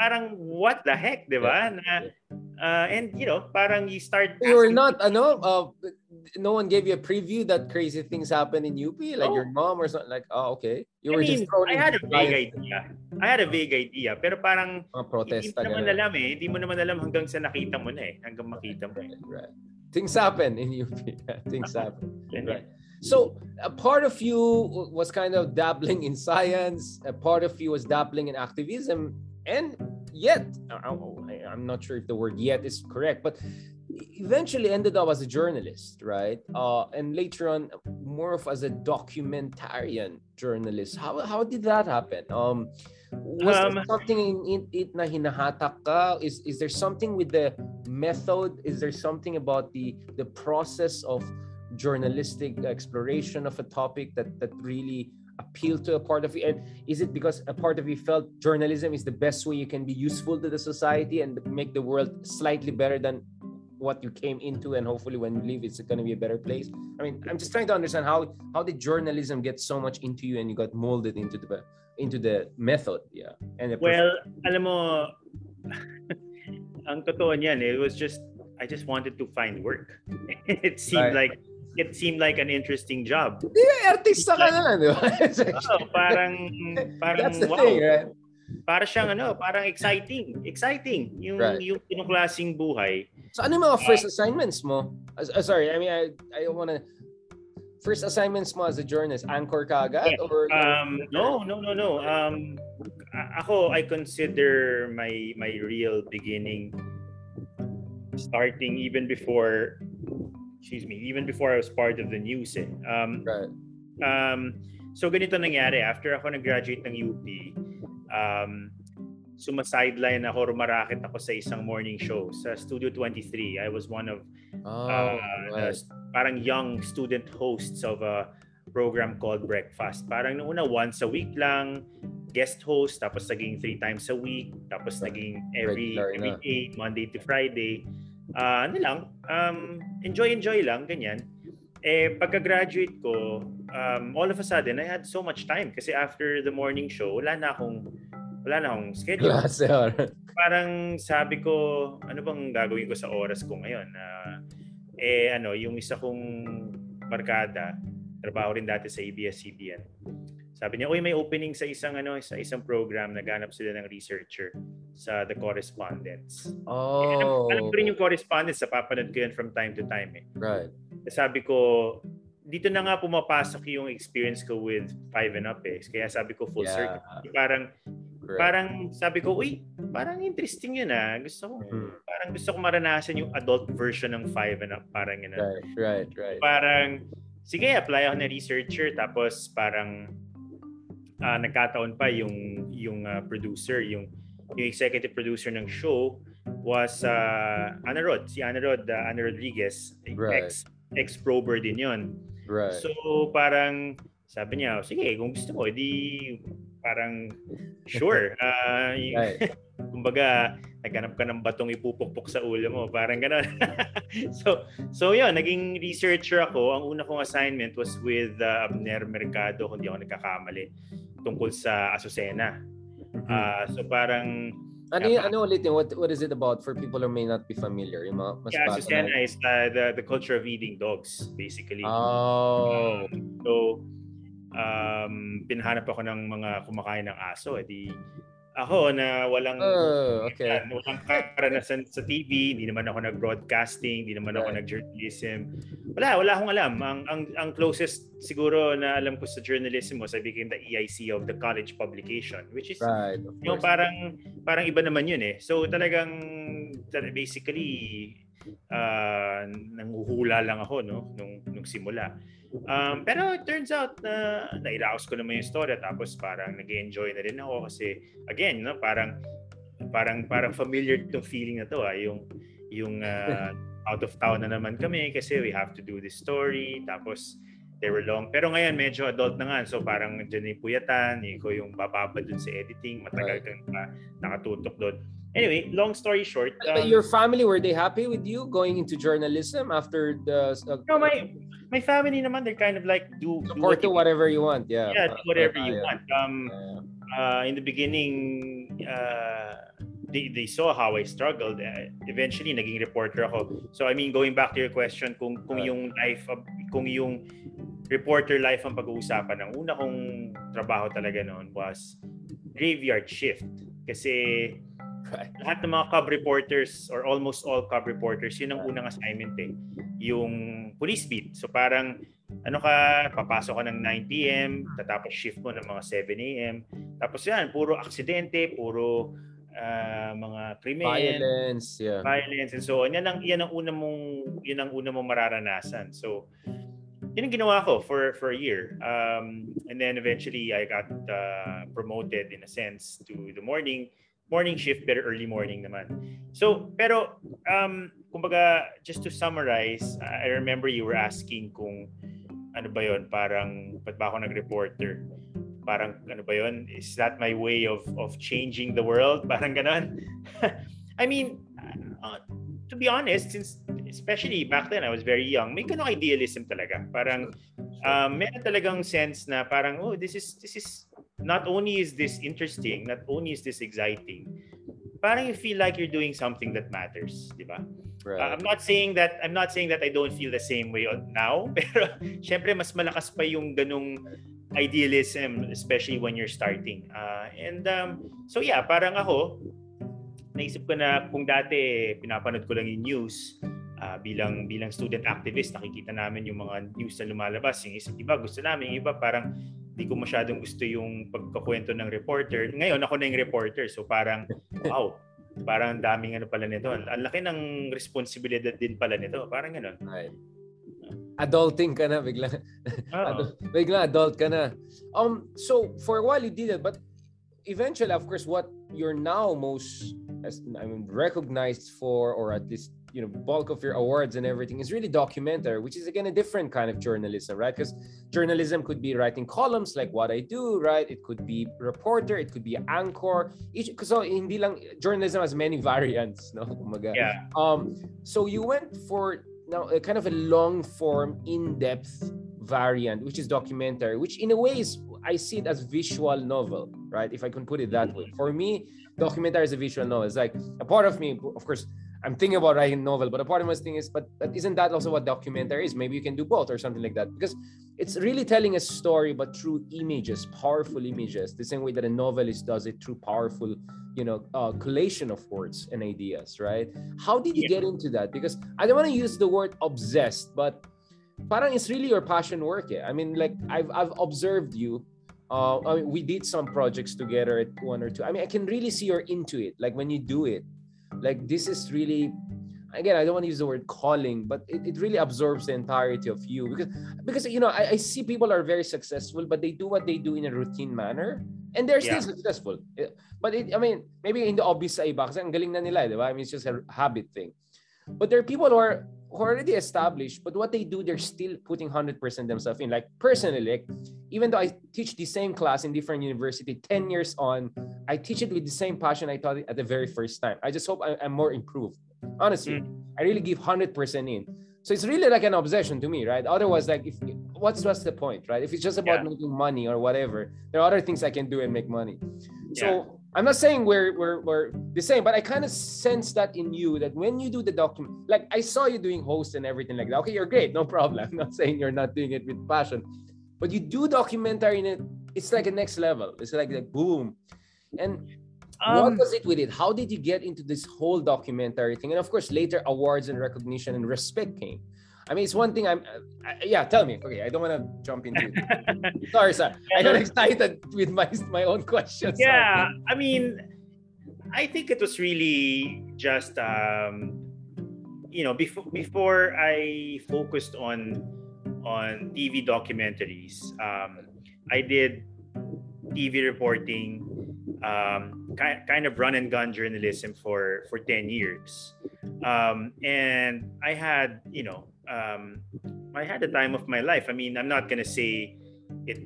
parang what the heck, 'di ba? Na uh, and you know, parang you start You were not ano uh, no one gave you a preview that crazy things happen in UP like oh. your mom or something like oh okay. You were I mean, just thrown I had a vague idea. I had a vague idea pero parang uh, protest hindi mo naman alam eh. Hindi mo naman alam hanggang sa nakita mo na eh. Hanggang makita mo eh. Right. Things happen in UP. Things happen. right. So a part of you was kind of dabbling in science, a part of you was dabbling in activism, and yet, I'm not sure if the word yet is correct, but eventually ended up as a journalist, right? Uh, and later on, more of as a documentarian journalist. How, how did that happen? Um, was um, there something in it na hinahatak ka? Is, is there something with the method? Is there something about the, the process of journalistic exploration of a topic that that really appealed to a part of you? And is it because a part of you felt journalism is the best way you can be useful to the society and make the world slightly better than what you came into? And hopefully when you leave it's going to be a better place. I mean i'm just trying to understand how how did journalism get so much into you and you got molded into the into the method? Yeah. And well alam mo ang totoo niyan it was just I just wanted to find work. it seemed right. like it seemed like an interesting job. Di, artista ka na, di ba? oh, parang, parang, That's the wow. thing, right? Para siyang ano, parang exciting. Exciting. Yung, right. yung pinuklasing buhay. So ano yung mga first uh, assignments mo? Uh, sorry, I mean, I, I wanna, first assignments mo as a journalist, anchor ka agad? Yeah. Or, um, no, no, no, no. Um, ako, I consider my my real beginning starting even before excuse me, even before I was part of the news eh. Um, right. Um, so ganito nangyari. After ako nag-graduate ng UP, um, sumasideline ako, rumarakit ako sa isang morning show sa Studio 23. I was one of oh, uh, right. the, parang young student hosts of a program called Breakfast. Parang noong una, once a week lang, guest host, tapos naging three times a week, tapos naging every, every day, Monday to Friday uh, ano lang, um, enjoy, enjoy lang, ganyan. Eh, pagka-graduate ko, um, all of a sudden, I had so much time kasi after the morning show, wala na akong wala na akong schedule. Klase, Parang sabi ko, ano bang gagawin ko sa oras ko ngayon? Uh, eh, ano, yung isa kong barkada, trabaho rin dati sa ABS-CBN. Sabi niya, "Uy, may opening sa isang ano, sa isang program, naghanap sila ng researcher sa The Correspondents." Oh. Eh, alam, alam ko rin yung correspondence, sa papanood ko yan from time to time eh. Right. Sabi ko, dito na nga pumapasok yung experience ko with Five and Up eh. Kaya sabi ko full yeah. circle. Parang Correct. parang sabi ko, uy, parang interesting yun ah. Gusto ko, mm. parang gusto ko maranasan yung adult version ng Five and Up. Parang yun. Right, right, right. Parang, sige, apply ako na researcher. Tapos parang, uh, nagkataon pa yung yung uh, producer, yung yung executive producer ng show was uh, Ana Rod, si Ana Rod, uh, Ana Rodriguez, right. ex ex-prober din yon. Right. So parang sabi niya, sige, kung gusto mo, edi parang sure. Uh, right. kumbaga, naghanap ka ng batong ipupukpok sa ulo mo. Parang gano'n. so, so yun, naging researcher ako. Ang una kong assignment was with uh, Abner Mercado, kung di ako nagkakamali, tungkol sa Azucena. Uh, so parang ano yung, ano ulit yung, what, what is it about for people who may not be familiar? Yung mga mas yeah, Azucena is uh, the, the culture of eating dogs, basically. Oh. Um, so, um, pinahanap ako ng mga kumakain ng aso. Eh, di, ako na walang oh, okay. walang karanasan sa TV, hindi naman ako nag-broadcasting, hindi naman ako nag-journalism. Wala, wala akong alam. Ang, ang, ang closest siguro na alam ko sa journalism was I became the EIC of the college publication, which is right, yung parang parang iba naman yun eh. So talagang basically uh, nanguhula lang ako no nung nung simula. Um, pero it turns out na nairaos ko naman yung story tapos parang nag-enjoy na rin ako kasi again, no, parang parang parang familiar tong feeling na to ah, yung yung uh, out of town na naman kami kasi we have to do this story tapos they were long. Pero ngayon medyo adult na nga so parang dyan yung puyatan, ikaw yung bababa dun sa editing, matagal kang uh, nakatutok doon. Anyway, long story short. Um, your family, were they happy with you going into journalism after the... Uh, no, my my family naman, they're kind of like, do, Support do what whatever you want, yeah. Yeah, do whatever uh, you yeah. want. Um, uh, in the beginning, uh, they, they saw how I struggled. Uh, eventually, naging reporter ako. So, I mean, going back to your question, kung, kung yung life, kung yung reporter life ang pag-uusapan, ang una kong trabaho talaga noon was graveyard shift. Kasi Right. Lahat ng mga cub reporters or almost all cub reporters, yun ang unang assignment eh. Yung police beat. So parang ano ka, papasok ka ng 9 p.m., tatapos shift mo ng mga 7 a.m. Tapos yan, puro aksidente, puro uh, mga krimen, violence, yeah. violence and so on. Yan ang yan ang una mong yan ang una mong mararanasan. So yun ang ginawa ko for for a year. Um, and then eventually I got uh, promoted in a sense to the morning morning shift pero early morning naman. So, pero um kumbaga just to summarize, I remember you were asking kung ano ba 'yon, parang ba't ba ako nag-reporter? Parang ano ba 'yon? Is that my way of of changing the world? Parang ganoon. I mean, uh, to be honest, since especially back then I was very young, may ganung idealism talaga. Parang um, meron talagang sense na parang oh, this is this is not only is this interesting, not only is this exciting, parang you feel like you're doing something that matters, di ba? Right. Uh, I'm not saying that I'm not saying that I don't feel the same way now, pero syempre mas malakas pa yung ganung idealism especially when you're starting. Uh, and um, so yeah, parang ako naisip ko na kung dati pinapanood ko lang yung news uh, bilang bilang student activist nakikita namin yung mga news na lumalabas yung iba gusto namin yung iba parang hindi ko masyadong gusto yung pagkakwento ng reporter. Ngayon, ako na yung reporter. So parang, wow, parang daming ano pala nito. Ang laki ng responsibilidad din pala nito. Parang gano'n. Right. Adulting ka na bigla. Oh. bigla adult ka na. Um so for a while you did it but eventually of course what you're now most as I mean recognized for or at least you know bulk of your awards and everything is really documentary which is again a different kind of journalism right? Because journalism could be writing columns like what i do right? It could be reporter it could be anchor each so hindi lang journalism has many variants no? Yeah. Um so you went for now a kind of a long form in-depth variant which is documentary which in a way is i see it as visual novel right? If i can put it that way. For me documentary is a visual novel. It's like a part of me of course I'm thinking about writing a novel, but a part of my thing is, but, but isn't that also what documentary is? Maybe you can do both or something like that because it's really telling a story, but through images, powerful images, the same way that a novelist does it through powerful, you know, uh, collation of words and ideas, right? How did you yeah. get into that? Because I don't want to use the word obsessed, but parang it's really your passion work. Yeah? I mean, like I've I've observed you uh, I mean, we did some projects together at one or two. I mean, I can really see you're into it. Like when you do it, like this is really again i don't want to use the word calling but it, it really absorbs the entirety of you. Because because you know I, I see people are very successful but they do what they do in a routine manner and they're still yeah. successful. Eh, but it, i mean maybe in the obvious sa iba kasi ang galing na nila di ba? I mean it's just a habit thing. But there are people who are who are already established, but what they do, they're still putting 100% themselves in. Like personally, like, even though I teach the same class in different university, 10 years on, I teach it with the same passion I taught it at the very first time. I just hope I, am more improved. Honestly, mm. I really give 100% in. So it's really like an obsession to me, right? Otherwise, like, if what's what's the point, right? If it's just about yeah. making money or whatever, there are other things I can do and make money. So yeah. I'm not saying we're we're we're the same, but I kind of sense that in you that when you do the document, like I saw you doing host and everything like that. Okay, you're great, no problem. I'm not saying you're not doing it with passion, but you do documentary in it. It's like a next level. It's like like boom, and um, what was it with it? How did you get into this whole documentary thing? And of course, later awards and recognition and respect came. I mean, it's one thing I'm, uh, yeah, tell me. Okay, I don't want to jump into sorry, sir. I got excited with my, my own questions. Yeah, sorry. I mean, I think it was really just, um, you know, before, before I focused on, on TV documentaries, um, I did TV reporting, um, kind, kind of run and gun journalism for, for 10 years. Um, and I had, you know, um, I had the time of my life. I mean, I'm not gonna say it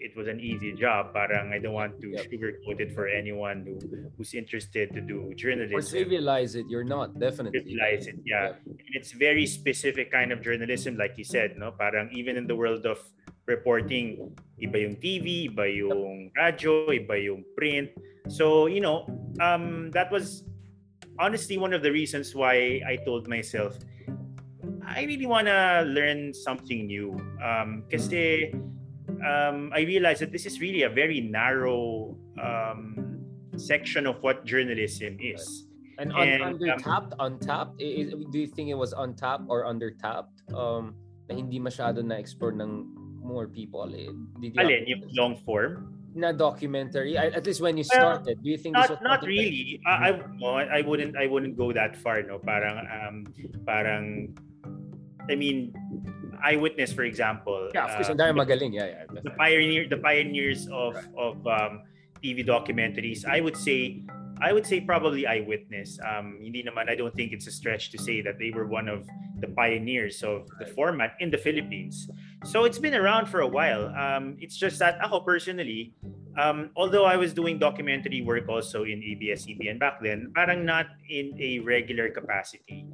it was an easy job. Parang I don't want to yep. sugarcoat it for anyone who who's interested to do journalism. Or trivialize it. You're not definitely. Trivialize it. Yeah. yeah. It's very specific kind of journalism, like you said. No, parang even in the world of reporting, iba yung TV, iba yung radio, iba yung print. So you know, um, that was honestly one of the reasons why I told myself I really want to learn something new. Um, kasi um, I realized that this is really a very narrow um, section of what journalism is. And, un- and undertapped, um, untapped, is, do you think it was untapped or undertapped? Um, na hindi masyado na-explore ng more people. Eh, did you Alin, yung long form? na documentary at least when you started well, do you think not, not really I, I, no, I wouldn't I wouldn't go that far no parang um parang I mean, eyewitness, for example. Yeah, of course, uh, ang magaling. Yeah, yeah. The pioneer, the pioneers of right. of um, TV documentaries. I would say, I would say probably eyewitness. Um, hindi naman, I don't think it's a stretch to say that they were one of the pioneers of the format in the Philippines. So it's been around for a while. Um, it's just that ako personally, um, although I was doing documentary work also in ABS-CBN back then, parang not in a regular capacity.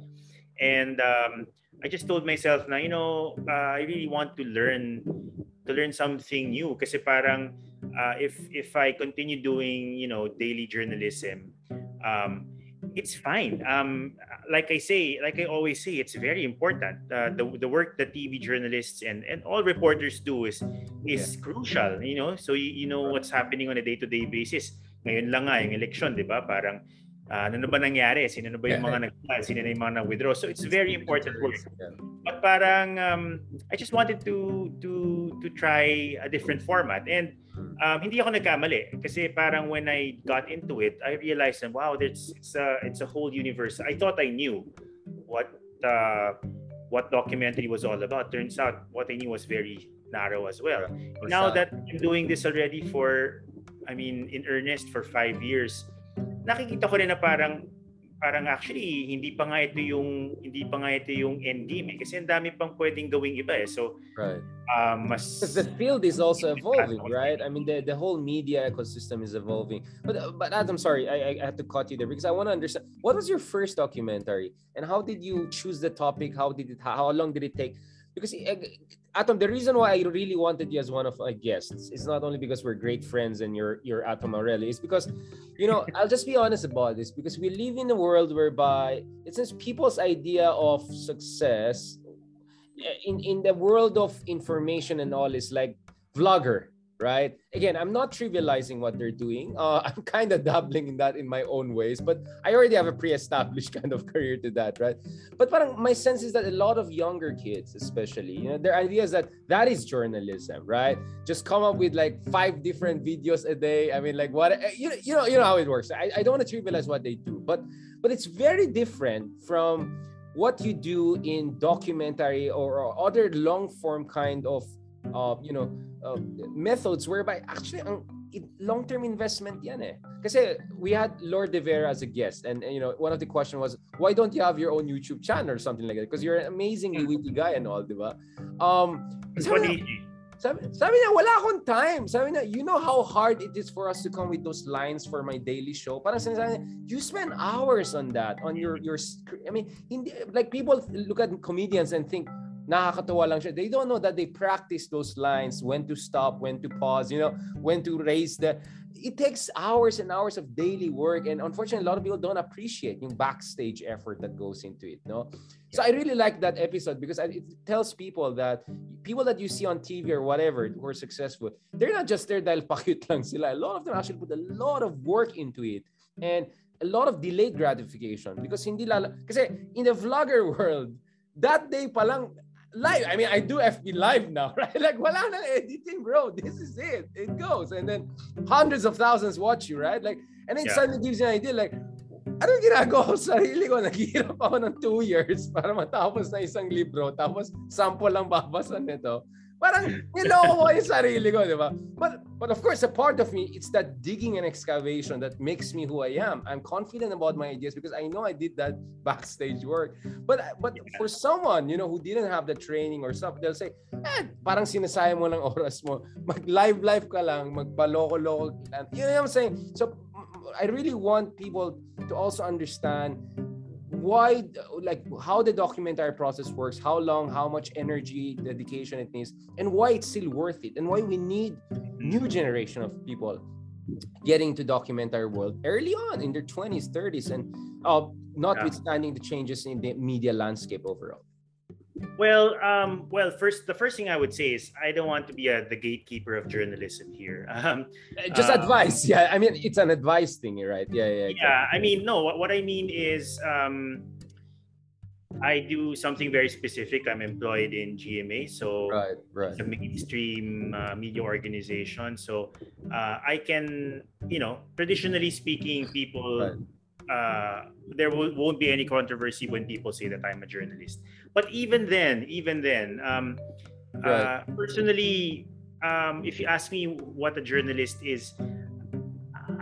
And um, I just told myself na you know uh, I really want to learn to learn something new. Kasi parang uh, if if I continue doing you know daily journalism um, it's fine. Um, like I say like I always say it's very important. Uh, the the work that TV journalists and and all reporters do is is yeah. crucial you know? So you, you know what's happening on a day-to-day basis. Ngayon lang nga yung election di ba? Parang uh, ano na ba nangyari? Sino na ba yung mga nag Sino na yung mga nag-withdraw? So it's very important work. But parang um, I just wanted to to to try a different format and um, hindi ako nagkamali kasi parang when I got into it, I realized that wow, there's it's a it's a whole universe. I thought I knew what uh, what documentary was all about. Turns out what I knew was very narrow as well. Now that I'm doing this already for I mean in earnest for five years, nakikita ko rin na parang parang actually hindi pa nga ito yung hindi pa nga ito yung end game eh. kasi ang dami pang pwedeng gawing iba eh. So right. um mas the field is also evolving right? I mean the the whole media ecosystem is evolving. But but Adam sorry I I had to cut you there because I want to understand what was your first documentary? And how did you choose the topic? How did it how long did it take? Because eh, Atom, the reason why I really wanted you as one of my guests is not only because we're great friends and you're you're Atom Morelli, it's because, you know, I'll just be honest about this because we live in a world whereby it's just people's idea of success eh, in in the world of information and all is like vlogger, right? Again, I'm not trivializing what they're doing. Uh, I'm kind of dabbling in that in my own ways, but I already have a pre-established kind of career to that, right? But parang my sense is that a lot of younger kids, especially, you know, their ideas that that is journalism, right? Just come up with like five different videos a day. I mean, like what eh, you know, you know, you know how it works. I, I don't want to trivialize what they do, but but it's very different from what you do in documentary or, or other long form kind of uh, you know, uh, methods whereby actually ang long-term investment yan eh. Kasi we had Lord De Vera as a guest and, and you know, one of the question was, why don't you have your own YouTube channel or something like that? Because you're an amazingly witty guy and all, di ba? Um, sabi, sabi, sabi niya, wala akong time. Sabi niya, you know how hard it is for us to come with those lines for my daily show? Parang sinasabi niya, you spend hours on that, on your, your, I mean, hindi, like people look at comedians and think, nakakatawa lang siya. They don't know that they practice those lines, when to stop, when to pause, you know, when to raise the it takes hours and hours of daily work and unfortunately a lot of people don't appreciate yung backstage effort that goes into it no so i really like that episode because it tells people that people that you see on tv or whatever who are successful they're not just there dahil pakit lang sila a lot of them actually put a lot of work into it and a lot of delayed gratification because hindi lala kasi in the vlogger world that day pa lang live. I mean, I do FB live now, right? Like, wala na editing, bro. This is it. It goes. And then hundreds of thousands watch you, right? Like, and it yeah. suddenly gives you an idea, like, ano ginagawa ko sa sarili ko? Naghihirap ako ng two years para matapos na isang libro, tapos sample lang babasa nito. Parang niloko ko yung sarili ko, di ba? But, but of course, a part of me, it's that digging and excavation that makes me who I am. I'm confident about my ideas because I know I did that backstage work. But but for someone, you know, who didn't have the training or stuff, they'll say, eh, parang sinasayang mo ng oras mo. Mag-live-live ka lang, magpaloko-loko. You know what I'm saying? So I really want people to also understand why like how the documentary process works how long how much energy dedication it needs and why it's still worth it and why we need new generation of people getting to documentary world early on in their 20s 30s and uh, notwithstanding the changes in the media landscape overall well, um, well, first, the first thing I would say is I don't want to be a, the gatekeeper of journalism here. Um, Just um, advice, yeah. I mean, it's an advice thing, right? Yeah, yeah. Exactly. Yeah, I mean, no. What, what I mean is, um, I do something very specific. I'm employed in GMA, so right, right. it's a mainstream uh, media organization. So uh, I can, you know, traditionally speaking, people. Right uh, there will, won't be any controversy when people say that I'm a journalist. But even then, even then, um, uh, personally, um, if you ask me what a journalist is,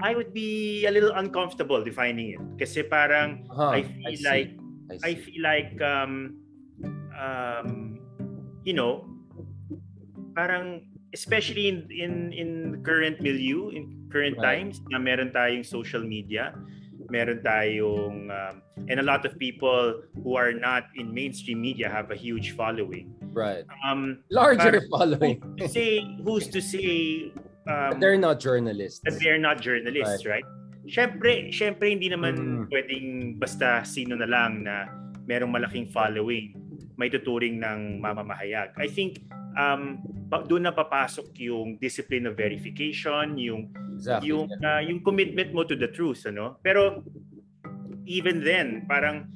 I would be a little uncomfortable defining it. Kasi parang uh-huh, I feel I like I, I, feel like um, um, you know, parang especially in in in current milieu, in current right. times na meron tayong social media meron tayong um, and a lot of people who are not in mainstream media have a huge following. Right. Um, Larger following. Who's to say who's to say um, they're not journalists. That they're not journalists, right? right? Syempre, syempre hindi naman mm. pwedeng basta sino na lang na merong malaking following may tuturing ng mamamahayag. I think um, doon na papasok yung discipline of verification, yung exactly. yung uh, yung commitment mo to the truth, ano? Pero even then, parang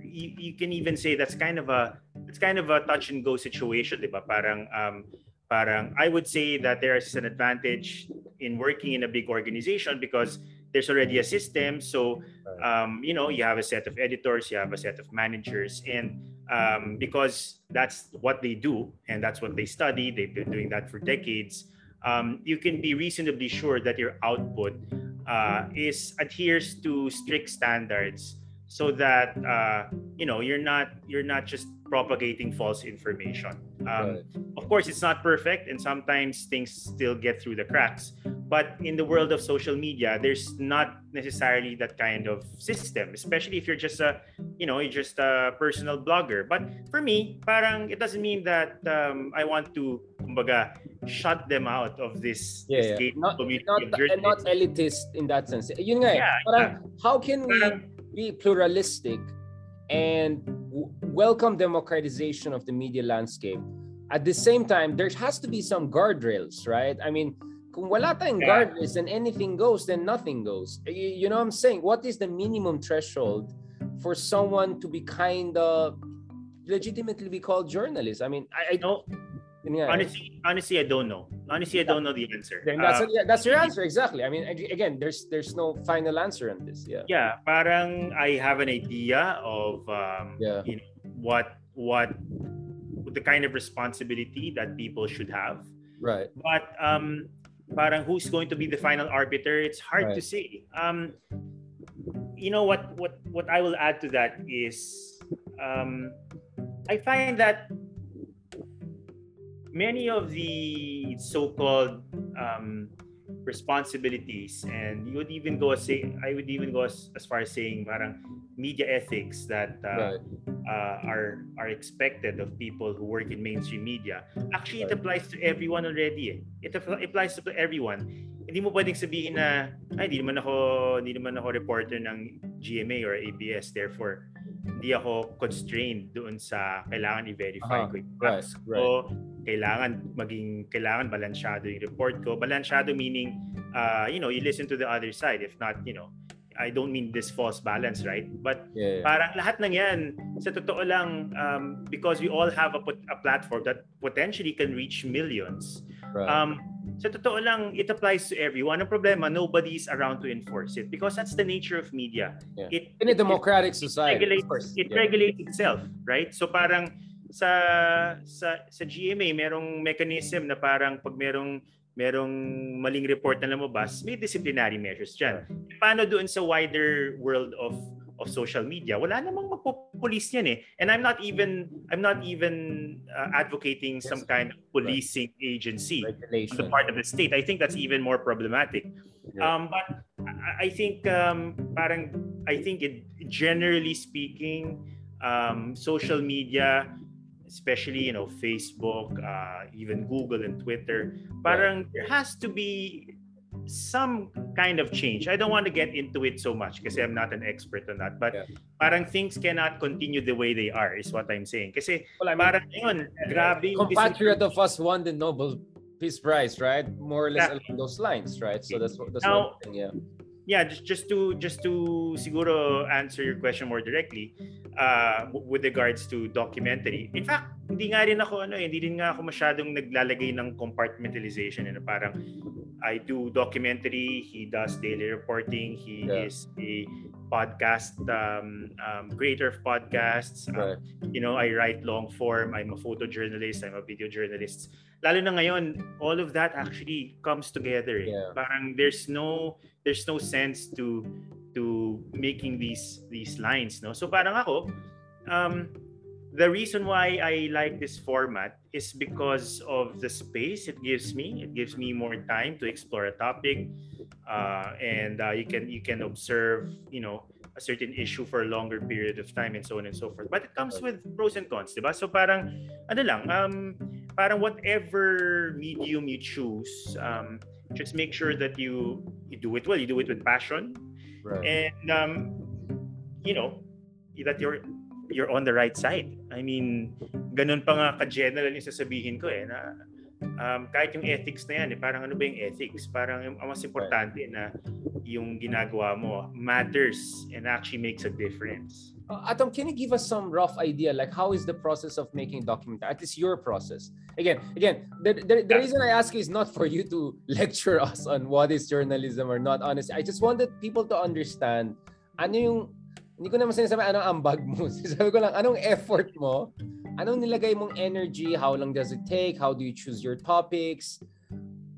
you, you can even say that's kind of a it's kind of a touch and go situation, 'di ba? Parang um parang I would say that there is an advantage in working in a big organization because there's already a system so um, you know you have a set of editors you have a set of managers and um, because that's what they do and that's what they study. They've been doing that for decades. Um, you can be reasonably sure that your output uh, is adheres to strict standards, so that uh, you know you're not you're not just propagating false information. Um, right. Of course, it's not perfect, and sometimes things still get through the cracks. But in the world of social media, there's not necessarily that kind of system, especially if you're just a, you know, you're just a personal blogger. But for me, parang it doesn't mean that um, I want to, kumbaga, shut them out of this, yeah, this yeah. Not, not, not elitist in that sense. Yun nga, eh, yeah, parang, yeah. how can we be pluralistic and welcome democratization of the media landscape. At the same time, there has to be some guardrails, right? I mean, kung wala tayong yeah. guardrails and anything goes, then nothing goes. You, you know what I'm saying? What is the minimum threshold for someone to be kind of legitimately be called journalist? I mean, I, I don't yeah. Honestly, honestly, I don't know. Honestly, I don't know the answer. Then that's, uh, that's your answer exactly. I mean, again, there's there's no final answer on this. Yeah. Yeah, parang I have an idea of um, yeah. you know what what the kind of responsibility that people should have. Right. But um, parang who's going to be the final arbiter? It's hard Right. to say. Um, you know what? What what I will add to that is, um, I find that many of the so-called um, responsibilities, and you would even go as say, I would even go as, as far as saying, parang media ethics that uh, Right. uh, are are expected of people who work in mainstream media. Actually, it Right. applies to everyone already. Eh. It appl- applies to everyone. Hindi mo pwedeng sabihin na ay hindi naman ako hindi naman ako reporter ng GMA or ABS therefore hindi ako constrained doon sa kailangan i-verify Aha, ko yung right, facts right. ko. Kailangan maging kailangan balansyado yung report ko. Balansyado meaning uh, you know, you listen to the other side if not, you know, I don't mean this false balance, right? But Yeah. parang lahat ng yan sa totoo lang um, because we all have a, a platform that potentially can reach millions right. um, sa totoo lang it applies to everyone ang problema nobody's around to enforce it because that's the nature of media Yeah. it, in a it, democratic society, regulates, of course. it yeah. regulates itself right so parang sa sa sa GMA merong mechanism na parang pag merong merong maling report na lumabas may disciplinary measures diyan paano doon sa wider world of of social media wala namang magpo-police yan eh. And I'm not even I'm not even uh, advocating some kind of policing agency on the regulation. part of the state. I think that's even more problematic. Um but I, I think um parang I think it generally speaking um social media especially you know Facebook uh, even Google and Twitter parang there has to be some kind of change. I don't want to get into it so much kasi I'm not an expert on that. But Yeah. parang things cannot continue the way they are is what I'm saying. Kasi Well, I mean, parang yun, grabe yung compatriot of us won the Nobel Peace Prize, right? More or less Yeah. along those lines, right? So that's what- that's Now- one thing, yeah. Yeah just, just to just to siguro answer your question more directly uh with regards to documentary in fact hindi nga rin ako ano eh, hindi rin nga ako masyadong naglalagay ng compartmentalization na parang I do documentary he does daily reporting he Yeah. is a podcast um, um creator of podcasts um, Right. you know I write long form I'm a photojournalist I'm a video journalist lalo na ngayon all of that actually comes together eh. Yeah. parang there's no there's no sense to to making these these lines no? So parang ako um the reason why I like this format is because of the space it gives me. It gives me more time to explore a topic uh, and uh, you can you can observe you know a certain issue for a longer period of time and so on and so forth. But it comes with pros and cons diba so parang ano lang um parang whatever medium you choose um just make sure that you you do it well you do it with passion. Right. and um you know that you're you're on the right side. I mean ganun pa nga ka-general yung sasabihin ko eh na um, kahit yung ethics na yan eh, parang ano ba yung ethics? Parang yung, ang mas importante na yung ginagawa mo matters and actually makes a difference Uh, Atom, can you give us some rough idea, like how is the process of making a documentary? At least your process. Again, again, the, the, the reason I ask you is not for you to lecture us on what is journalism or not. Honestly, I just wanted people to understand ano yung hindi ko naman sinasabi anong ambag mo. Sabi ko lang, anong effort mo? Anong nilagay mong energy? How long does it take? How do you choose your topics?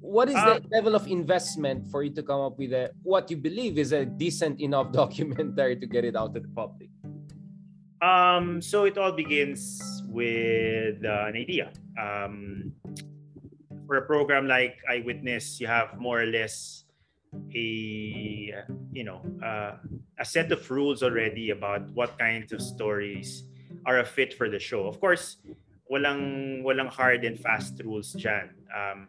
What is the level of investment for you to come up with a what you believe is a decent enough documentary to get it out to the public? Um, so it all begins with uh, an idea. Um, for a program like Eyewitness, you have more or less a you know uh, a set of rules already about what kinds of stories are a fit for the show. Of course, walang walang hard and fast rules dyan. Um,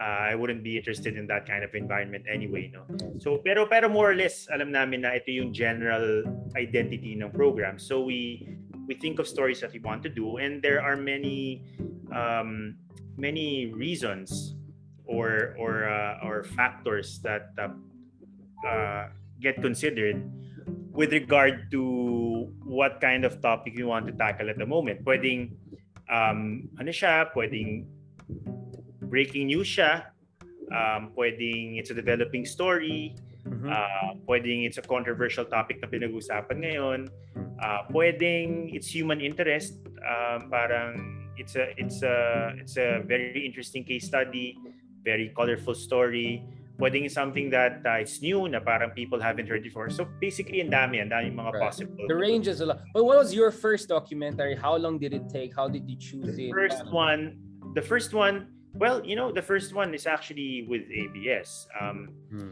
uh, I wouldn't be interested in that kind of environment anyway, no. So pero pero more or less alam namin na ito yung general identity ng program. So we we think of stories that we want to do and there are many um, many reasons or or uh, or factors that uh, uh, get considered with regard to what kind of topic we want to tackle at the moment. Pwedeng um, ano siya, pwedeng breaking news siya, um, pwedeng it's a developing story, Mhm. uh, pwedeng it's a controversial topic na pinag-usapan ngayon, uh, pwedeng it's human interest, um, parang it's a it's a it's a very interesting case study, very colorful story. Pwedeng something that uh, it's new na parang people haven't heard before. So basically, ang dami, ang dami mga right. possible. The range is a lot. But what was your first documentary? How long did it take? How did you choose the it? First one, the first one, well, you know, the first one is actually with ABS. Um, hmm.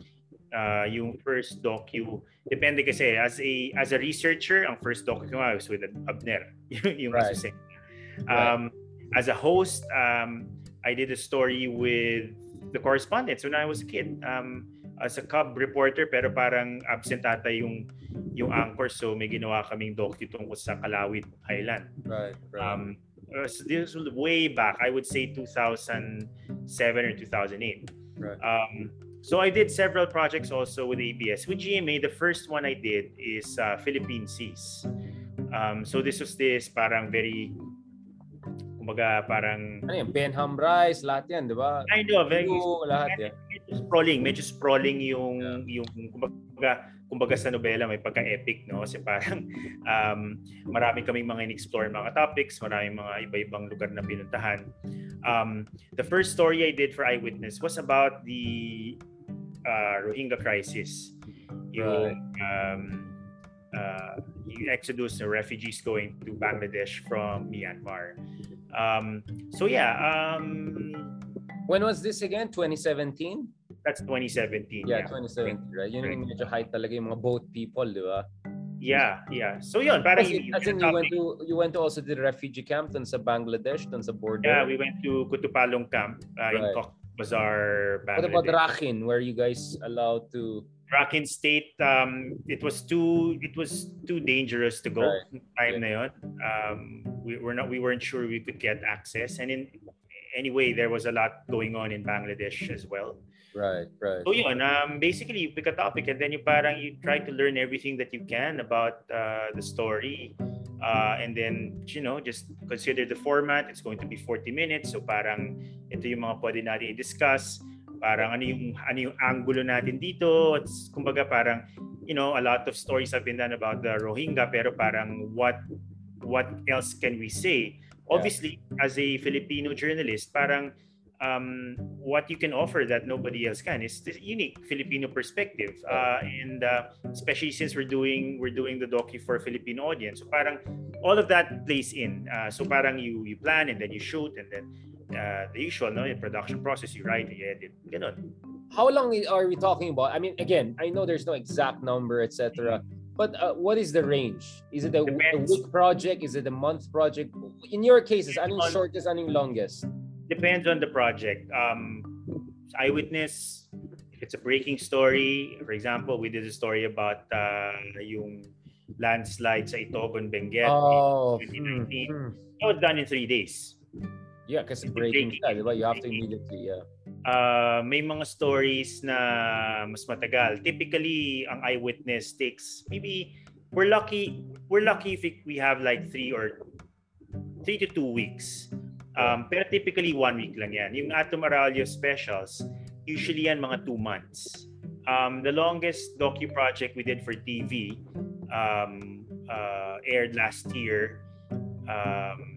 uh, yung first docu, depende kasi as a as a researcher, ang first docu ko was with Abner, yung right. Um, right. As a host, um, I did a story with the correspondents when I was a kid. Um, as a cub reporter pero parang absent ata yung yung anchor so may ginawa kaming docu tungkol sa Kalawit Island. Right, right. Um, this was way back. I would say 2007 or 2008. Right. Um, so I did several projects also with ABS. With GMA, the first one I did is uh, Philippine Seas. Um, so this was this parang very Kumbaga parang... Ano yan? Benham Rice, lahat yan, di ba? I know, very... Medyo, lahat yan. Medyo sprawling, medyo sprawling yung, yeah. yung kumbaga, kumbaga sa nobela may pagka-epic, no? Kasi parang um, marami kaming mga in-explore mga topics, maraming mga iba-ibang lugar na pinuntahan. Um, the first story I did for Eyewitness was about the uh, Rohingya crisis. Yung um, uh, exodus of refugees going to Bangladesh from Myanmar. Um, so yeah. Um, when was this again? 2017? That's 2017. Yeah, yeah. 2017, right? Yun yung medyo high talaga yung mga boat people, di ba? Yeah, yeah. So yun, parang As, in, as in you went to you went to also the refugee camp dun sa Bangladesh, dun sa border. Yeah, we went to Kutupalong camp uh, right. in Bazar, Bangladesh. What about Rakhine, where you guys allowed to Rakhine State, um, it was too it was too dangerous to go right. time yeah. na yun. Um, we were not we weren't sure we could get access, and in anyway, there was a lot going on in Bangladesh as well. Right, right. So yun, um, basically you pick a topic and then you parang you try to learn everything that you can about uh, the story. Uh, and then, you know, just consider the format. It's going to be 40 minutes. So parang ito yung mga pwede natin i-discuss parang ano yung ano yung angulo natin dito it's kumbaga parang you know a lot of stories have been done about the Rohingya pero parang what what else can we say obviously yeah. as a Filipino journalist parang um, what you can offer that nobody else can is this unique Filipino perspective uh, and uh, especially since we're doing we're doing the docu for a Filipino audience so parang all of that plays in uh, so parang you you plan and then you shoot and then uh, the usual, no? Yung production process, you write, you edit, ganun. How long are we talking about? I mean, again, I know there's no exact number, etc. But uh, what is the range? Is it a, a, week project? Is it a month project? In your cases, anong on, shortest, anong longest? Depends on the project. Um, eyewitness, if it's a breaking story, for example, we did a story about uh, yung landslide sa Itogon, Benguet oh, in 2019. Hmm, hmm. It was done in three days. Yeah, kasi breaking, breaking siya, di ba? You have to immediately, yeah. Uh, may mga stories na mas matagal. Typically, ang eyewitness takes maybe we're lucky we're lucky if we have like three or three to two weeks. Um, pero typically one week lang yan. Yung Atom Aralio specials, usually yan mga two months. Um, the longest docu project we did for TV um, uh, aired last year. Um,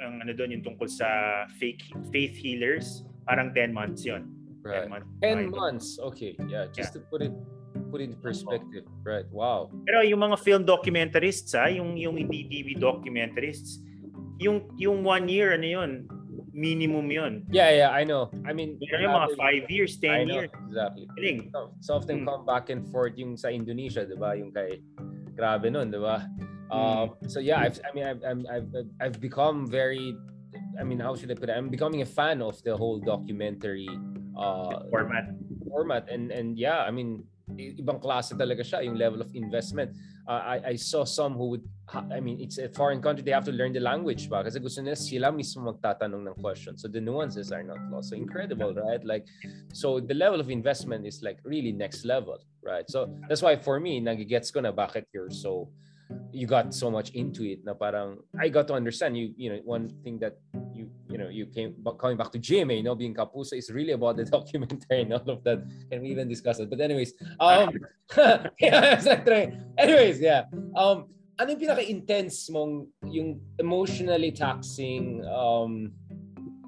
ang ano doon yung tungkol sa fake faith healers, parang 10 months 'yon. Right. 10 months. 10 months. Okay. Yeah, just yeah. to put it put it in perspective. Right. Wow. Pero yung mga film documentarists, ha, yung yung hindi TV documentarists, yung yung one year ano 'yon, minimum 'yon. Yeah, yeah, I know. I mean, pero yung mga 5 years, 10 years. Exactly. Galing. So, so often hmm. come back and forth yung sa Indonesia, 'di ba? Yung kay grabe noon, 'di ba? Um, so yeah, I've, I mean, I've, I've, I've become very, I mean, how should I put it? I'm becoming a fan of the whole documentary uh, format. Format and and yeah, I mean, ibang klase talaga siya yung level of investment. Uh, I, I saw some who would, I mean, it's a foreign country, they have to learn the language ba? Kasi gusto nila sila mismo magtatanong ng question. So the nuances are not lost. So incredible, right? Like, so the level of investment is like really next level, right? So that's why for me, nagigets ko na bakit you're so you got so much into it na parang I got to understand you you know one thing that you you know you came coming back to GMA you know being Kapuso is really about the documentary and all of that. Can we even discuss it? But anyways um yeah anyways yeah. Um ano yung pinaka-intense mong yung emotionally taxing um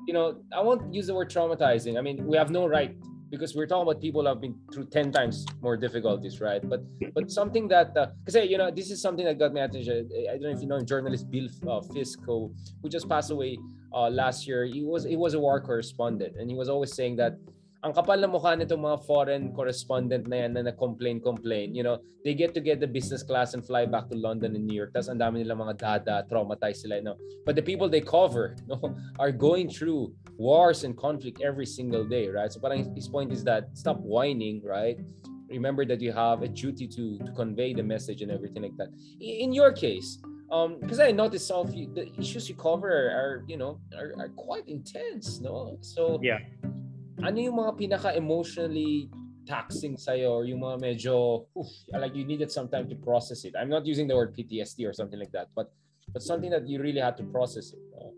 you know I won't use the word traumatizing. I mean we have no right because we're talking about people who have been through 10 times more difficulties right? But but something that because uh, you know this is something that got my attention. I don't know if you know journalist Bill uh, Fisco who just passed away uh, last year he was he was a war correspondent and he was always saying that ang kapal na mukha nitong mga foreign correspondent na yan na na-complain, complain. You know, they get to get the business class and fly back to London and New York. Tapos ang dami nila mga dada, traumatized sila. You know? But the people they cover no, are going through wars and conflict every single day, right? So parang his point is that stop whining, right? Remember that you have a duty to to convey the message and everything like that. In your case, um because i noticed some of you the issues you cover are you know are, are quite intense no so yeah ano yung mga pinaka-emotionally taxing sa'yo or yung mga medyo, oof, like you needed some time to process it? I'm not using the word PTSD or something like that, but but something that you really had to process it. Uh,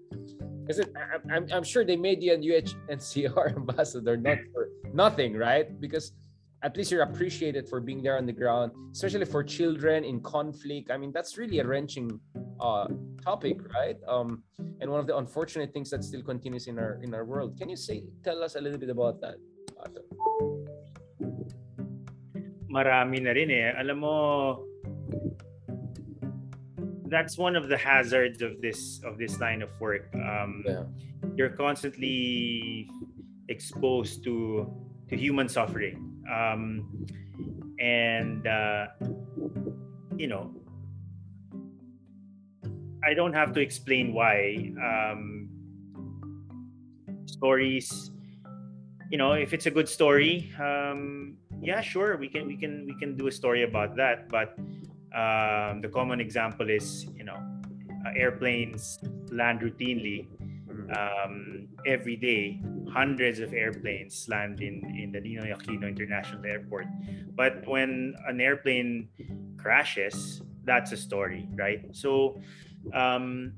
I'm, I'm sure they made you a UNHCR ambassador not for nothing, right? Because at least you're appreciated for being there on the ground, especially for children in conflict. I mean, that's really a wrenching uh, topic, right? Um, and one of the unfortunate things that still continues in our in our world. Can you say tell us a little bit about that? Ato? Marami na rin eh. Alam mo, that's one of the hazards of this of this line of work. Um, yeah. You're constantly exposed to to human suffering um, and uh, you know i don't have to explain why um, stories you know if it's a good story um, yeah sure we can we can we can do a story about that but um, the common example is you know uh, airplanes land routinely um, every day, hundreds of airplanes land in, in the Ninoy Aquino International Airport. But when an airplane crashes, that's a story, right? So, um,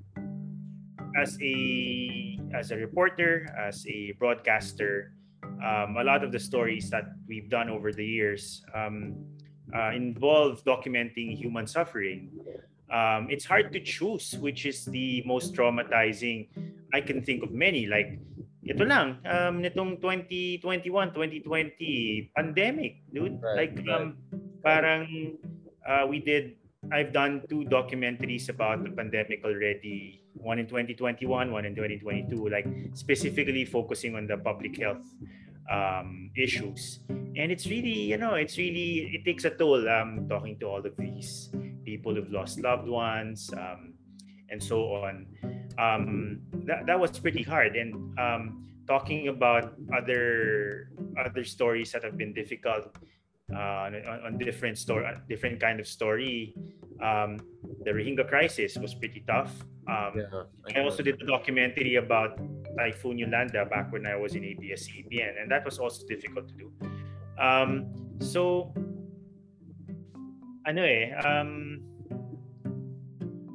as a as a reporter, as a broadcaster, um, a lot of the stories that we've done over the years um, uh, involve documenting human suffering. Um, it's hard to choose which is the most traumatizing I can think of many like ito lang um nitong 2021 2020 pandemic dude. Right, like right. um parang uh, we did I've done two documentaries about the pandemic already. One in 2021 one in 2022 like specifically focusing on the public health um, issues. And it's really you know it's really it takes a toll um talking to all of these people who've lost loved ones um, and so on. Um, that, that was pretty hard. And um, talking about other other stories that have been difficult uh, on, on, different story, different kind of story. Um, the Rohingya crisis was pretty tough. Um, yeah, I, I also did a documentary about Typhoon Yolanda back when I was in ABS-CBN, and that was also difficult to do. Um, so, ano eh, um,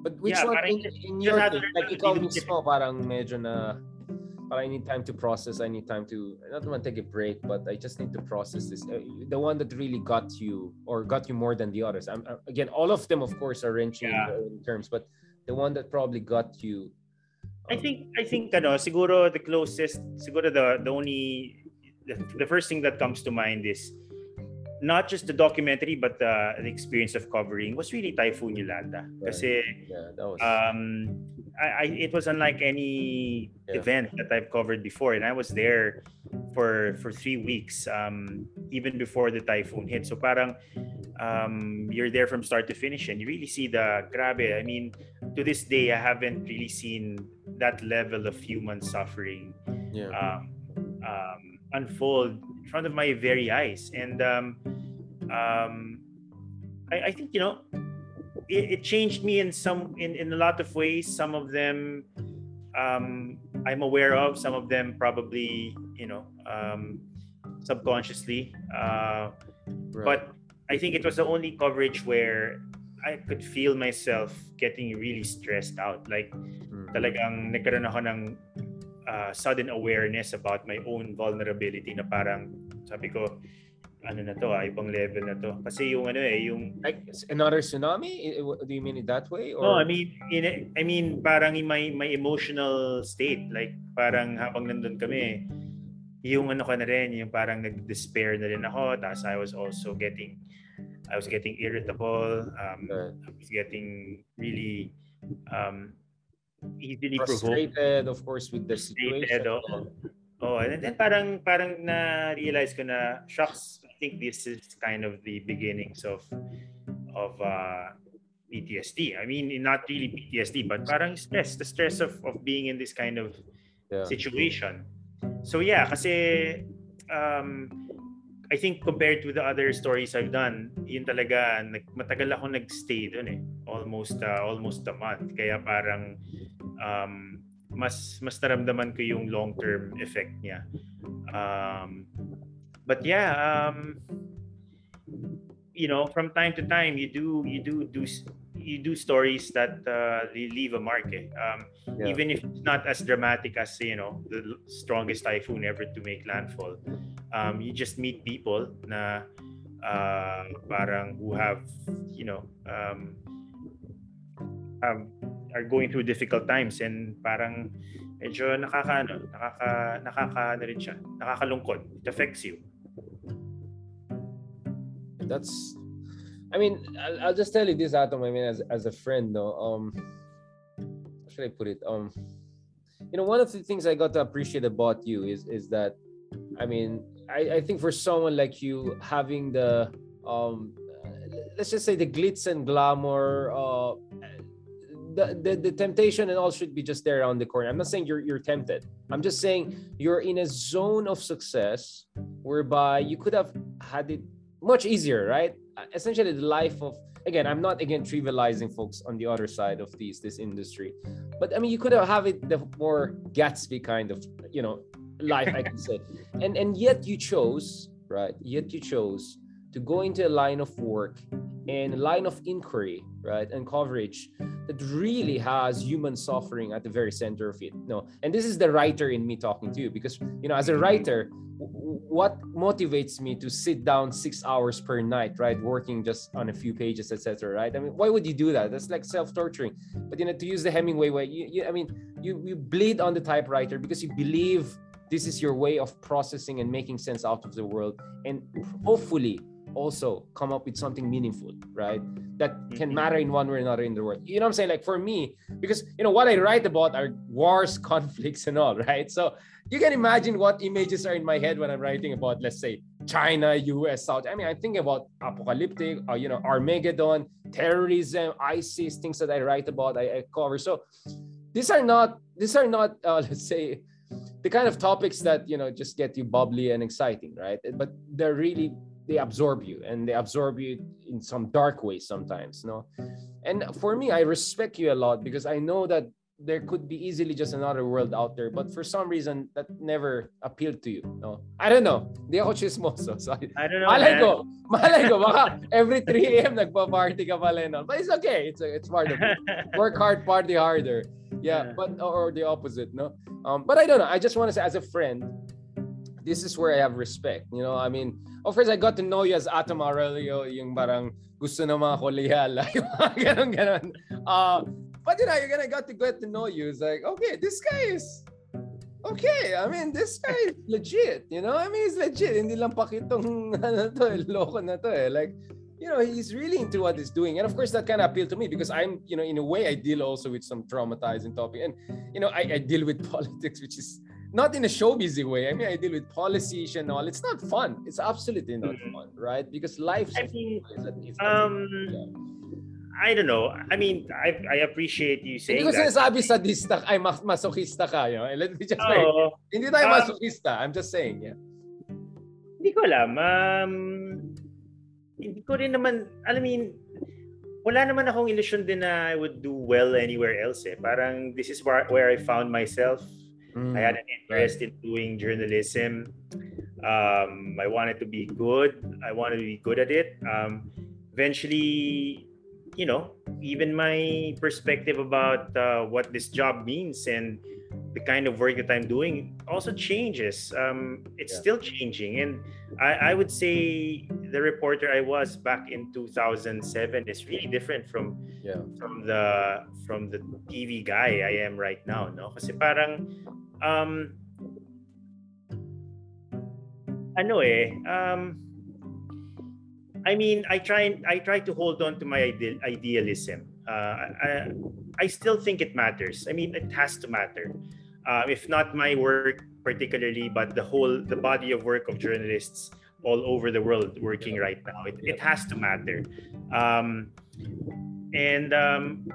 But which yeah, one in, in your thing, like ikaw mismo parang medyo na parang I need time to process, I need time to I don't want to take a break, but I just need to process this. Uh, the one that really got you or got you more than the others. I'm, again, all of them of course are wrenching yeah. in terms, but the one that probably got you um, I think I think ano, siguro the closest siguro the the only the, the first thing that comes to mind is not just the documentary but the, the experience of covering was really Typhoon Yolanda. Right. yeah, that was... um, I, I, it was unlike any yeah. event that I've covered before, and I was there for for three weeks, um, even before the typhoon hit. So parang um, you're there from start to finish, and you really see the grabe. I mean, to this day, I haven't really seen that level of human suffering yeah. um, um, unfold in front of my very eyes. And um, um, I, I think you know it, it, changed me in some in, in a lot of ways. Some of them um, I'm aware of. Some of them probably you know um, subconsciously. Uh, right. But I think it was the only coverage where I could feel myself getting really stressed out. Like mm-hmm. talagang nagkaroon ako ng uh, sudden awareness about my own vulnerability na parang sabi ko ano na to, ah, ibang level na to. Kasi yung ano eh, yung like another tsunami? Do you mean it that way? Or? No, I mean, in, I mean parang my my emotional state, like parang habang nandun kami, yung ano ka na rin, yung parang nag-despair na rin ako. Tapos I was also getting, I was getting irritable. Um, I was getting really um, easily frustrated, provoked. of course, with the situation. Oh. Oh, and then parang parang na-realize ko na shocks. I think this is kind of the beginnings of of uh, PTSD. I mean, not really PTSD, but parang stress, the stress of of being in this kind of yeah. situation. So yeah, kasi um, I think compared to the other stories I've done, yun talaga nag, matagal ako nagstay doon eh. Almost uh, almost a month. Kaya parang um, mas mas naramdaman ko yung long-term effect niya. Um, but yeah, um, you know, from time to time, you do you do do you do stories that uh, leave a mark. Eh. Um, yeah. Even if it's not as dramatic as you know the strongest typhoon ever to make landfall, um, you just meet people na uh, parang who have you know um, have are going through difficult times and parang medyo nakaka nakaka nakaka ano rin siya, nakakalungkot. It affects you. That's I mean, I'll, I'll just tell you this, Atom. I mean, as, as a friend, no, um, how should I put it? Um, you know, one of the things I got to appreciate about you is is that, I mean, I, I think for someone like you, having the um, let's just say the glitz and glamour, uh, the, the, the temptation and all should be just there around the corner. I'm not saying you're you're tempted. I'm just saying you're in a zone of success whereby you could have had it much easier, right? Essentially, the life of again, I'm not again trivializing folks on the other side of these this industry, but I mean you could have have it the more Gatsby kind of you know life I can say, and and yet you chose right. Yet you chose to go into a line of work and a line of inquiry, right, and coverage that really has human suffering at the very center of it. No, and this is the writer in me talking to you because you know, as a writer, what motivates me to sit down six hours per night, right, working just on a few pages, etc. Right? I mean, why would you do that? That's like self-torturing. But you know, to use the Hemingway way, you, you I mean, you you bleed on the typewriter because you believe this is your way of processing and making sense out of the world, and hopefully also come up with something meaningful, right? That can mm-hmm. matter in one way or another in the world. You know what I'm saying? Like for me, because you know what I write about are wars, conflicts, and all, right? So you can imagine what images are in my head when I'm writing about, let's say, China, US, South. I mean, I think about apocalyptic, uh, you know, Armageddon, terrorism, ISIS, things that I write about, I, I cover. So these are not these are not uh, let's say the kind of topics that you know just get you bubbly and exciting right but they're really they absorb you and they absorb you in some dark ways sometimes no? And for me i respect you a lot because i know that there could be easily just another world out there but for some reason that never appealed to you no? I don't know. Di ako chismoso so I, I don't know malay ko malay ko baka every 3 a.m. nagpa-party ka pala no? But it's okay it's it's part of it. Work hard party harder. Yeah, yeah. but or the opposite no? Um but i don't know i just want to say as a friend this is where i have respect you know i mean of course, I got to know you as Atom Aurelio, yung parang gusto ng mga kolehala, yung mga. Uh, but you know, you're gonna got to get to know you. It's like, okay, this guy is okay. I mean, this guy is legit. You know, I mean, he's legit. Hindi lang pakitong ano to, eh, loko na to eh. Like, you know, he's really into what he's doing. And of course, that kind of appealed to me because I'm, you know, in a way, I deal also with some traumatizing topic. And, you know, I, I deal with politics, which is not in a show busy way. I mean, I deal with policies and all. It's not fun. It's absolutely not mm-hmm. fun, right? Because life. I mean, um, I don't know. I mean, I I appreciate you saying hindi ko that. sinasabi sadista ay masochista ka, you know? Let me just oh, say, hindi tayo um, masochista. I'm just saying, yeah. Hindi ko alam. Um, hindi ko rin naman, I mean, wala naman akong illusion din na I would do well anywhere else eh. Parang this is where, where I found myself Mm. I had an interest in doing journalism. Um, I wanted to be good. I wanted to be good at it. Um, eventually, you know, even my perspective about uh, what this job means and the kind of work that I'm doing also changes. Um, it's Yeah. still changing, and I, I would say the reporter I was back in 2007 is really different from Yeah. from the from the TV guy I am right now. No, kasi parang um, ano eh um, I mean, I try I try to hold on to my ideal, idealism. Uh, I, I still think it matters. I mean, it has to matter. Uh, if not my work particularly, but the whole the body of work of journalists all over the world working right now, it, it has to matter. Um, and um,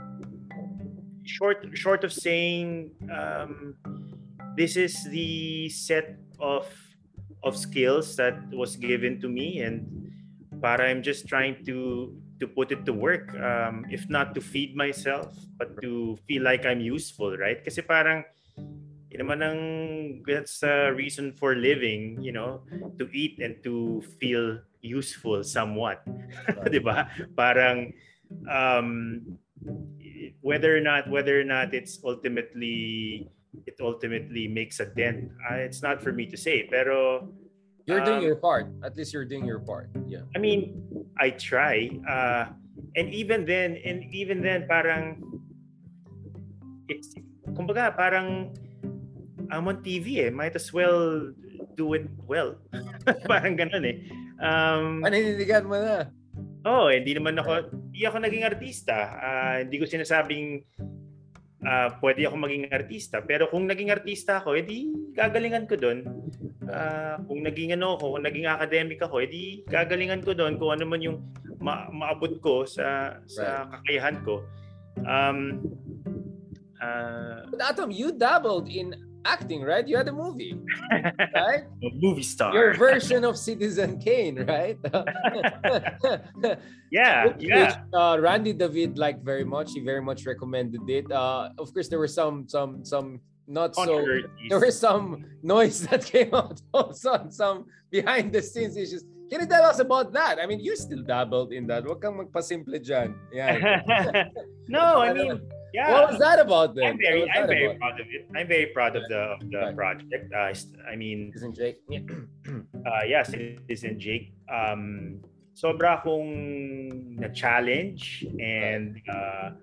short short of saying um, this is the set of of skills that was given to me and but I'm just trying to to put it to work um, if not to feed myself but to feel like I'm useful right kasi parang yun naman ang that's a reason for living you know to eat and to feel useful somewhat 'di ba parang um, whether or not whether or not it's ultimately it ultimately makes a dent uh, it's not for me to say pero You're doing Um, your part. At least you're doing your part. Yeah. I mean, I try. Uh, and even then, and even then, parang, it's, kumbaga, parang, I'm on TV eh. Might as well do it well. parang ganun eh. Um, Paninindigan mo na. oh, hindi naman ako, hindi ako naging artista. Ah, hindi ko sinasabing ah, pwede ako maging artista. Pero kung naging artista ako, edi gagalingan ko doon. Ah, kung naging ano ako, kung naging academic ako, edi gagalingan ko doon kung ano man yung ma- maabot ko sa sa kakayahan ko. Um, ah, But Atom, you dabbled in acting, right? You had a movie, right? A movie star. Your version of Citizen Kane, right? yeah, Which, yeah. uh, Randy David liked very much. He very much recommended it. Uh, of course, there were some some some not so. There was some noise that came out also, some behind the scenes issues. Can you tell us about that? I mean, you still dabbled in that. Huwag kang magpasimple dyan. Yeah. no, I mean, yeah. What was that about then? I'm very, I'm very about? proud of it. I'm very proud of the of the project. Uh, I mean, Isn't Jake? Yeah. uh, yeah, Citizen Jake. Um, sobra akong na-challenge and uh,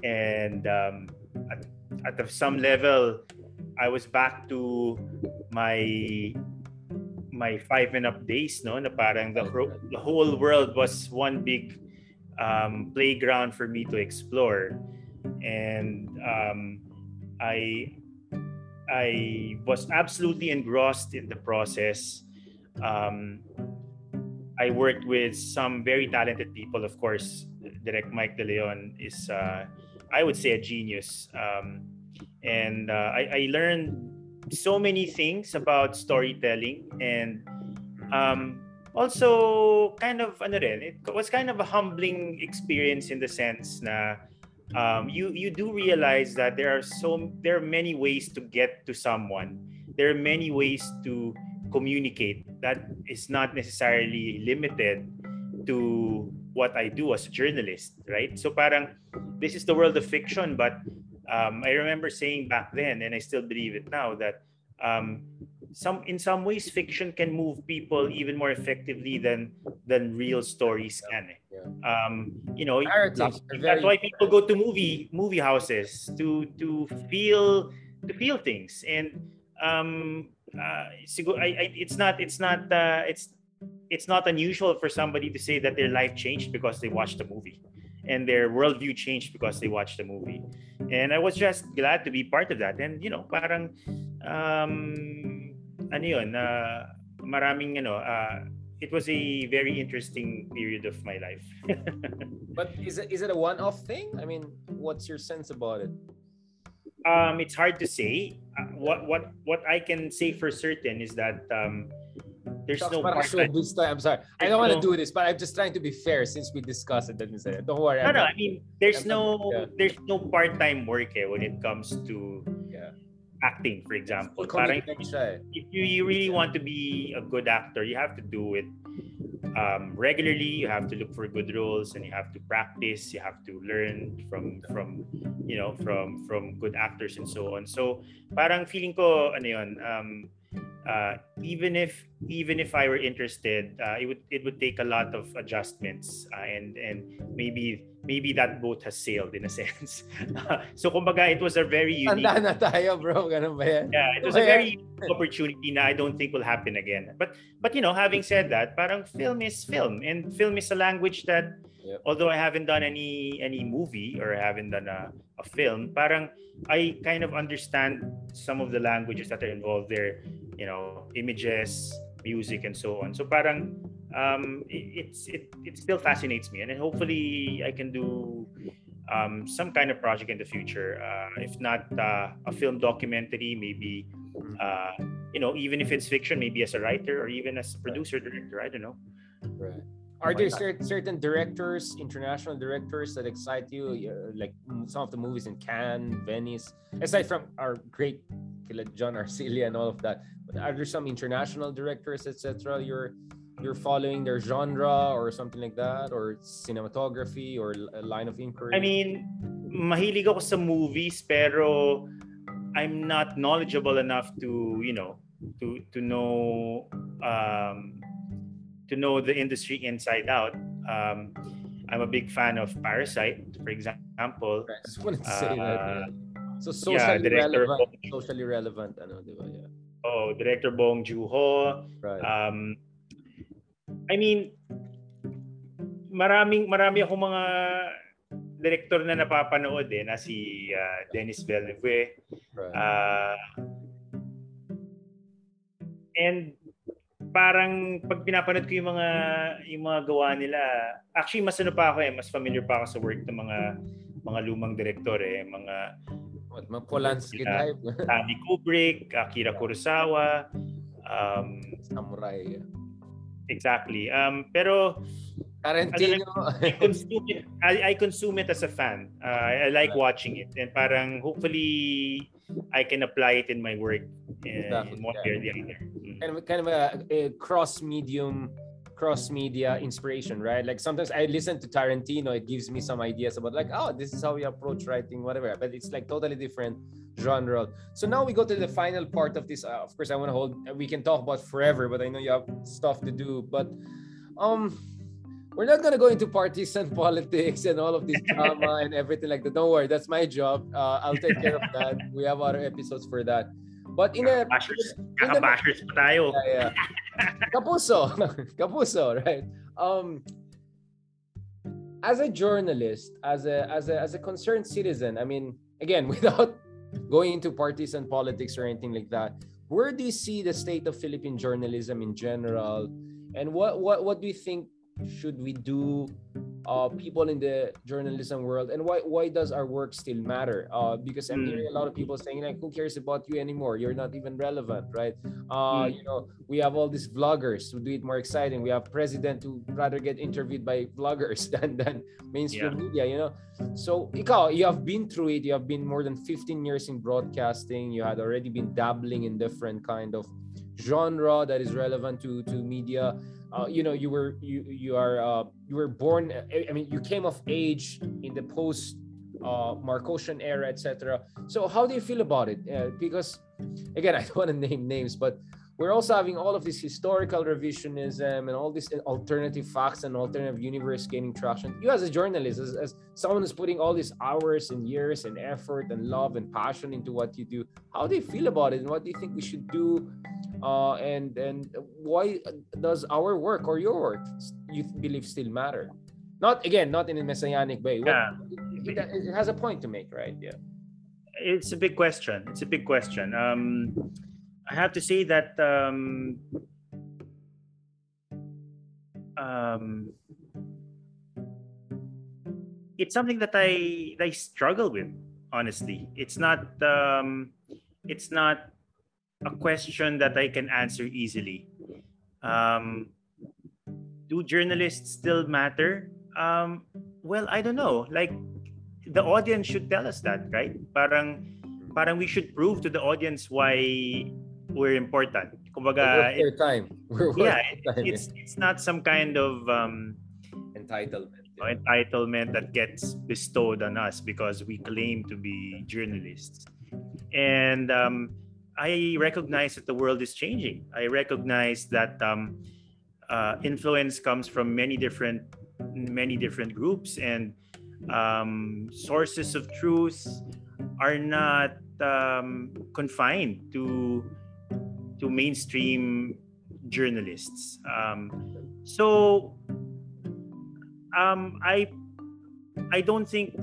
and um, at, at some level, I was back to my my five and up days, no? Na parang the, the whole world was one big um, playground for me to explore, and um, I I was absolutely engrossed in the process. Um, I worked with some very talented people. Of course, Direct Mike De Leon is, uh, I would say, a genius. Um, and uh, I, I learned so many things about storytelling and um, also kind of ano rin, it was kind of a humbling experience in the sense na um, you you do realize that there are so there are many ways to get to someone. There are many ways to communicate that is not necessarily limited to what I do as a journalist, right? So parang this is the world of fiction, but um, I remember saying back then, and I still believe it now, that um, some in some ways fiction can move people even more effectively than than real stories can. eh. Yeah. Um, you know, Narratives are that's why people go to movie movie houses to to feel to feel things and um uh, I, I, it's not it's not uh, it's it's not unusual for somebody to say that their life changed because they watched the movie and their worldview changed because they watched the movie and I was just glad to be part of that and you know parang um ano yun uh, maraming ano uh, it was a very interesting period of my life But is it is it a one-off thing? I mean, what's your sense about it? Um, it's hard to say. Uh, what what what I can say for certain is that um, there's no parang part-time- showbiz. I'm sorry. I don't want to do this, but I'm just trying to be fair since we discussed it. Say, don't worry. No, I'm no. not- I mean, there's I'm no yeah. there's no part-time work eh, when it comes to Yeah. acting, for example. Parang siya eh. if you, you really want to be a good actor, you have to do it um, regularly. You have to look for good roles, and you have to practice. You have to learn from from you know from from good actors and so on. So parang feeling ko ano yun, um, uh, even if even if I were interested, uh, it would it would take a lot of adjustments uh, and and maybe maybe that boat has sailed in a sense. so kumbaga it was a very unique Tanda na tayo, bro. Ganun ba yan? Yeah, it was a very unique opportunity na I don't think will happen again. But but you know, having said that, parang film is film and film is a language that Yep. although I haven't done any any movie or I haven't done a, a film, parang I kind of understand some of the languages that are involved there, you know, images, music and so on. So parang um, it, it's it it still fascinates me and then hopefully I can do um, some kind of project in the future. Uh, if not uh, a film documentary, maybe uh, you know, even if it's fiction, maybe as a writer or even as a producer director. I don't know. Right. Are there not? cer- certain directors, international directors that excite you? Uh, Like some of the movies in Cannes, Venice, aside from our great kila John Arcilia and all of that. But are there some international directors, etc. You're you're following their genre or something like that, or cinematography or l- a line of inquiry? I mean, mahilig ako sa movies pero I'm not knowledgeable enough to, you know, to to know um, to know the industry inside out. Um, I'm a big fan of Parasite, for example. I just wanted to say that. Uh, yeah. So yeah, socially director relevant, Bong- socially relevant, ano, di ba? Yeah. Oh, director Bong Joon-ho. Right. Um, I mean, maraming marami akong mga director na napapanood eh na si uh, Dennis Villeneuve. right. Uh, and parang pag pinapanood ko yung mga yung mga gawa nila, actually mas ano pa ako eh, mas familiar pa ako sa work ng mga mga lumang direktor eh, mga What, mga Polanski Yeah. type? Stanley Kubrick, Akira Kurosawa, um, Samurai. yeah. exactly. Um, pero Tarantino. I consume it. I, I consume it as a fan. Uh, I like watching it, and parang hopefully I can apply it in my work uh, Exactly, in one way or the other. Kind of kind of a, a cross medium cross media inspiration right like sometimes i listen to tarantino it gives me some ideas about like oh this is how we approach writing whatever but it's like totally different genre so now we go to the final part of this uh, of course i want to hold we can talk about forever but i know you have stuff to do but um we're not gonna go into partisan politics and all of this drama and everything like that. Don't worry, that's my job. Uh, I'll take care of that. We have other episodes for that. But in a Bashers. Kaka-bashers pa tayo. yeah, yeah. Kapuso, kapuso, right? Um, as a journalist, as a as a as a concerned citizen, I mean, again, without going into partisan politics or anything like that, where do you see the state of Philippine journalism in general, and what what what do you think should we do? Uh, people in the journalism world, and why why does our work still matter? Uh, because I'm Mm. hearing a lot of people saying like, who cares about you anymore? You're not even relevant, right? Uh, Mm. you know, we have all these vloggers who do it more exciting. We have president who rather get interviewed by vloggers than than mainstream media. You know, so ikaw, you have been through it. You have been more than 15 years in broadcasting. You had already been dabbling in different kind of genre that is relevant to to media. Uh, you know, you were you you are uh, you were born. I mean, you came of age in the post uh, Marcosian era, etc. So, how do you feel about it? Uh, because again, I don't want to name names, but we're also having all of this historical revisionism and all these alternative facts and alternative universe gaining traction. You, as a journalist, as, as someone who's putting all these hours and years and effort and love and passion into what you do, how do you feel about it, and what do you think we should do? Uh, and and why does our work or your work you believe still matter? Not again, not in a messianic way. Yeah. it, it has a point to make, right? Yeah. It's a big question. It's a big question. Um, I have to say that um, um, it's something that I I struggle with. Honestly, it's not um, it's not a question that I can answer easily. Um, do journalists still matter? Um, well, I don't know. Like the audience should tell us that, right? Parang parang we should prove to the audience why we're important. kumbaga, We're worth time. We're worth yeah, time. it's it's not some kind of um, entitlement. know, entitlement that gets bestowed on us because we claim to be journalists. And um, I recognize that the world is changing. I recognize that um, uh, influence comes from many different many different groups and um, sources of truth are not um, confined to to mainstream journalists. Um, so um, I I don't think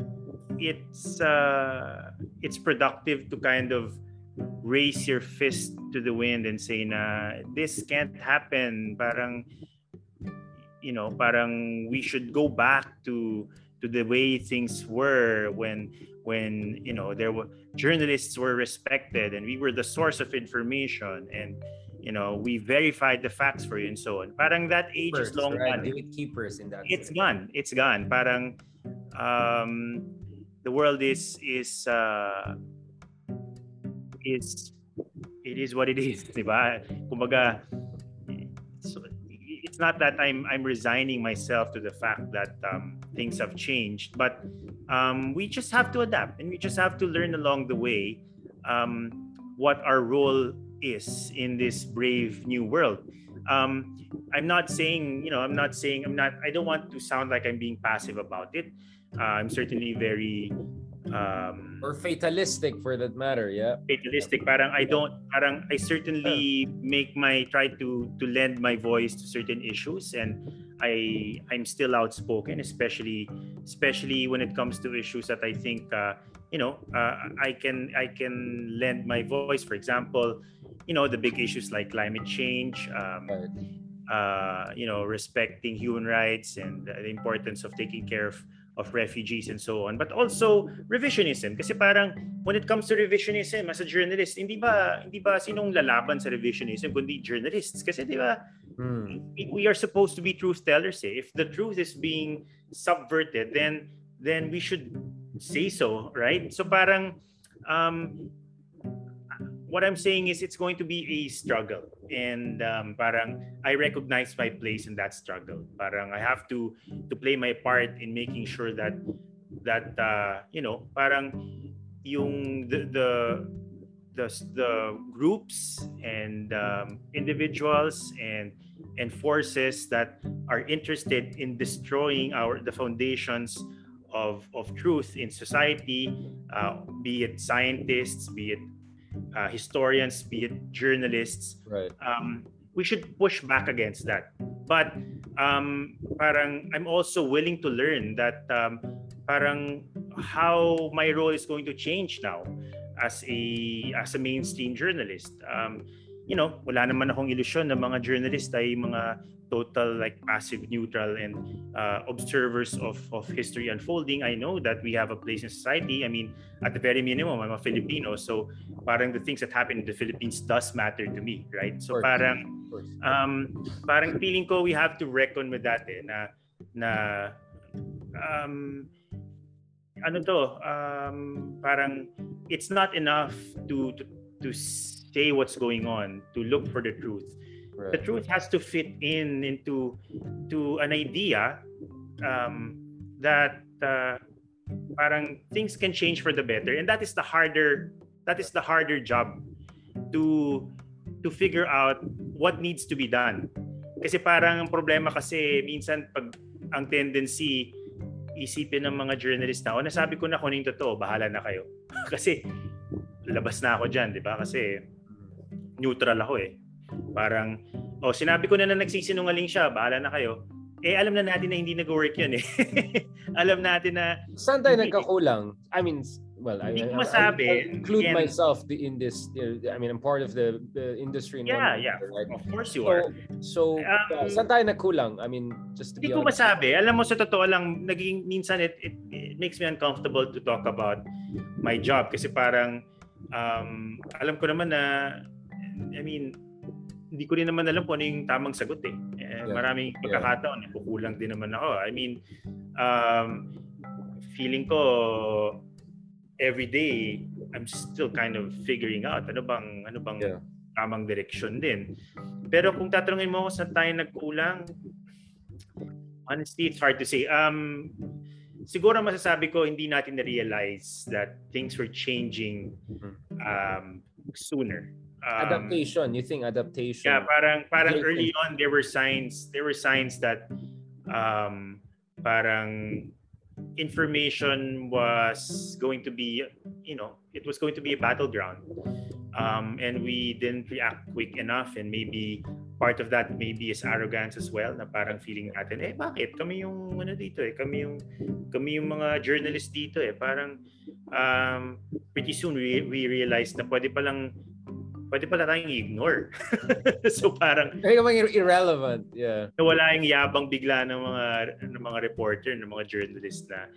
it's uh, it's productive to kind of raise your fist to the wind and say na this can't happen parang you know parang we should go back to to the way things were when when you know there were journalists were respected and we were the source of information and you know we verified the facts for you and so on. Parang that age Keepers, is long right? gone. Gatekeepers in that it's sense. gone. It's gone. Parang um the world is is uh is it is what it is di ba? Kumbaga so it's not that i'm i'm resigning myself to the fact that um things have changed but um we just have to adapt and we just have to learn along the way um what our role is in this brave new world. Um i'm not saying you know i'm not saying i'm not i don't want to sound like i'm being passive about it. Uh, i'm certainly very um or fatalistic for that matter. Yeah. fatalistic parang i don't parang i certainly make my try to to lend my voice to certain issues and i i'm still outspoken especially especially when it comes to issues that i think uh, you know uh, i can i can lend my voice for example you know the big issues like climate change um, Right. uh, you know respecting human rights and the importance of taking care of of refugees and so on. But also revisionism. Kasi parang when it comes to revisionism as a journalist hindi ba hindi ba sinong lalaban sa revisionism kundi journalists? Kasi di ba Hmm. we- we are supposed to be truth tellers eh. if the truth is being subverted then then we should say so right? So parang um what I'm saying is it's going to be a struggle and um, parang I recognize my place in that struggle. Parang I have to to play my part in making sure that that uh, you know parang yung the the the, the groups and um, individuals and and forces that are interested in destroying our the foundations of of truth in society uh, be it scientists be it uh, historians be it journalists Right. um, we should push back against that. But um, parang I'm also willing to learn that um, parang how my role is going to change now as a as a mainstream journalist. Um, you know, wala naman akong ilusyon na mga journalist ay mga total like passive neutral and uh, observers of of history unfolding. I know that we have a place in society. I mean at the very minimum i'm a filipino so parang the things that happen in the philippines does matter to me right? So parang um parang feeling ko we have to reckon with that eh, na na um ano to um parang it's not enough to to, to say what's going on to look for the truth. The Right. truth has to fit in into to an idea um, that uh, parang things can change for the better. And that is the harder that is the harder job to to figure out what needs to be done. Kasi parang ang problema kasi minsan pag ang tendency isipin ng mga journalist na o nasabi ko na kung ano yung totoo bahala na kayo. Kasi labas na ako dyan di ba? Kasi neutral ako eh parang oh sinabi ko na na nagsisinungaling siya bahala na kayo eh alam na natin na hindi nag-work yun eh alam natin na Saan tayo nagkakulang? I mean, well, I, Hindi I, ko I- masabi. I include Again- myself in this. I mean, I'm part of the, the industry. In yeah yeah right? of course you So, are so Um, uh, saan tayo nagkulang? I mean, just to be Hindi ko honest. masabi. Alam mo, sa totoo lang, naging, minsan it, it, it makes me uncomfortable to talk about my job kasi parang um, alam ko naman na I mean, hindi ko rin naman alam kung ano yung tamang sagot eh. eh Yeah. Maraming pagkakataon, yeah. kukulang din naman ako. I mean, um, feeling ko every day I'm still kind of figuring out ano bang ano bang Yeah. tamang direksyon din. Pero kung tatanungin mo ako saan tayo nagkulang, honestly, it's hard to say. Um, siguro masasabi ko hindi natin na-realize that things were changing mm-hmm. um, sooner. Um, adaptation, you think adaptation? Yeah, parang parang early on there were signs there were signs that um parang information was going to be you know it was going to be a battleground. Um, and we didn't react quick enough and maybe part of that maybe is arrogance as well na parang feeling natin eh bakit? Kami yung ano dito eh kami yung kami yung mga journalist dito eh. Parang um, pretty soon we, we realized na pwede pa lang pwede pala tayong ignore. so parang Kaya bang irrelevant. Yeah. Wala yung yabang bigla ng mga ng mga reporter, ng mga journalist na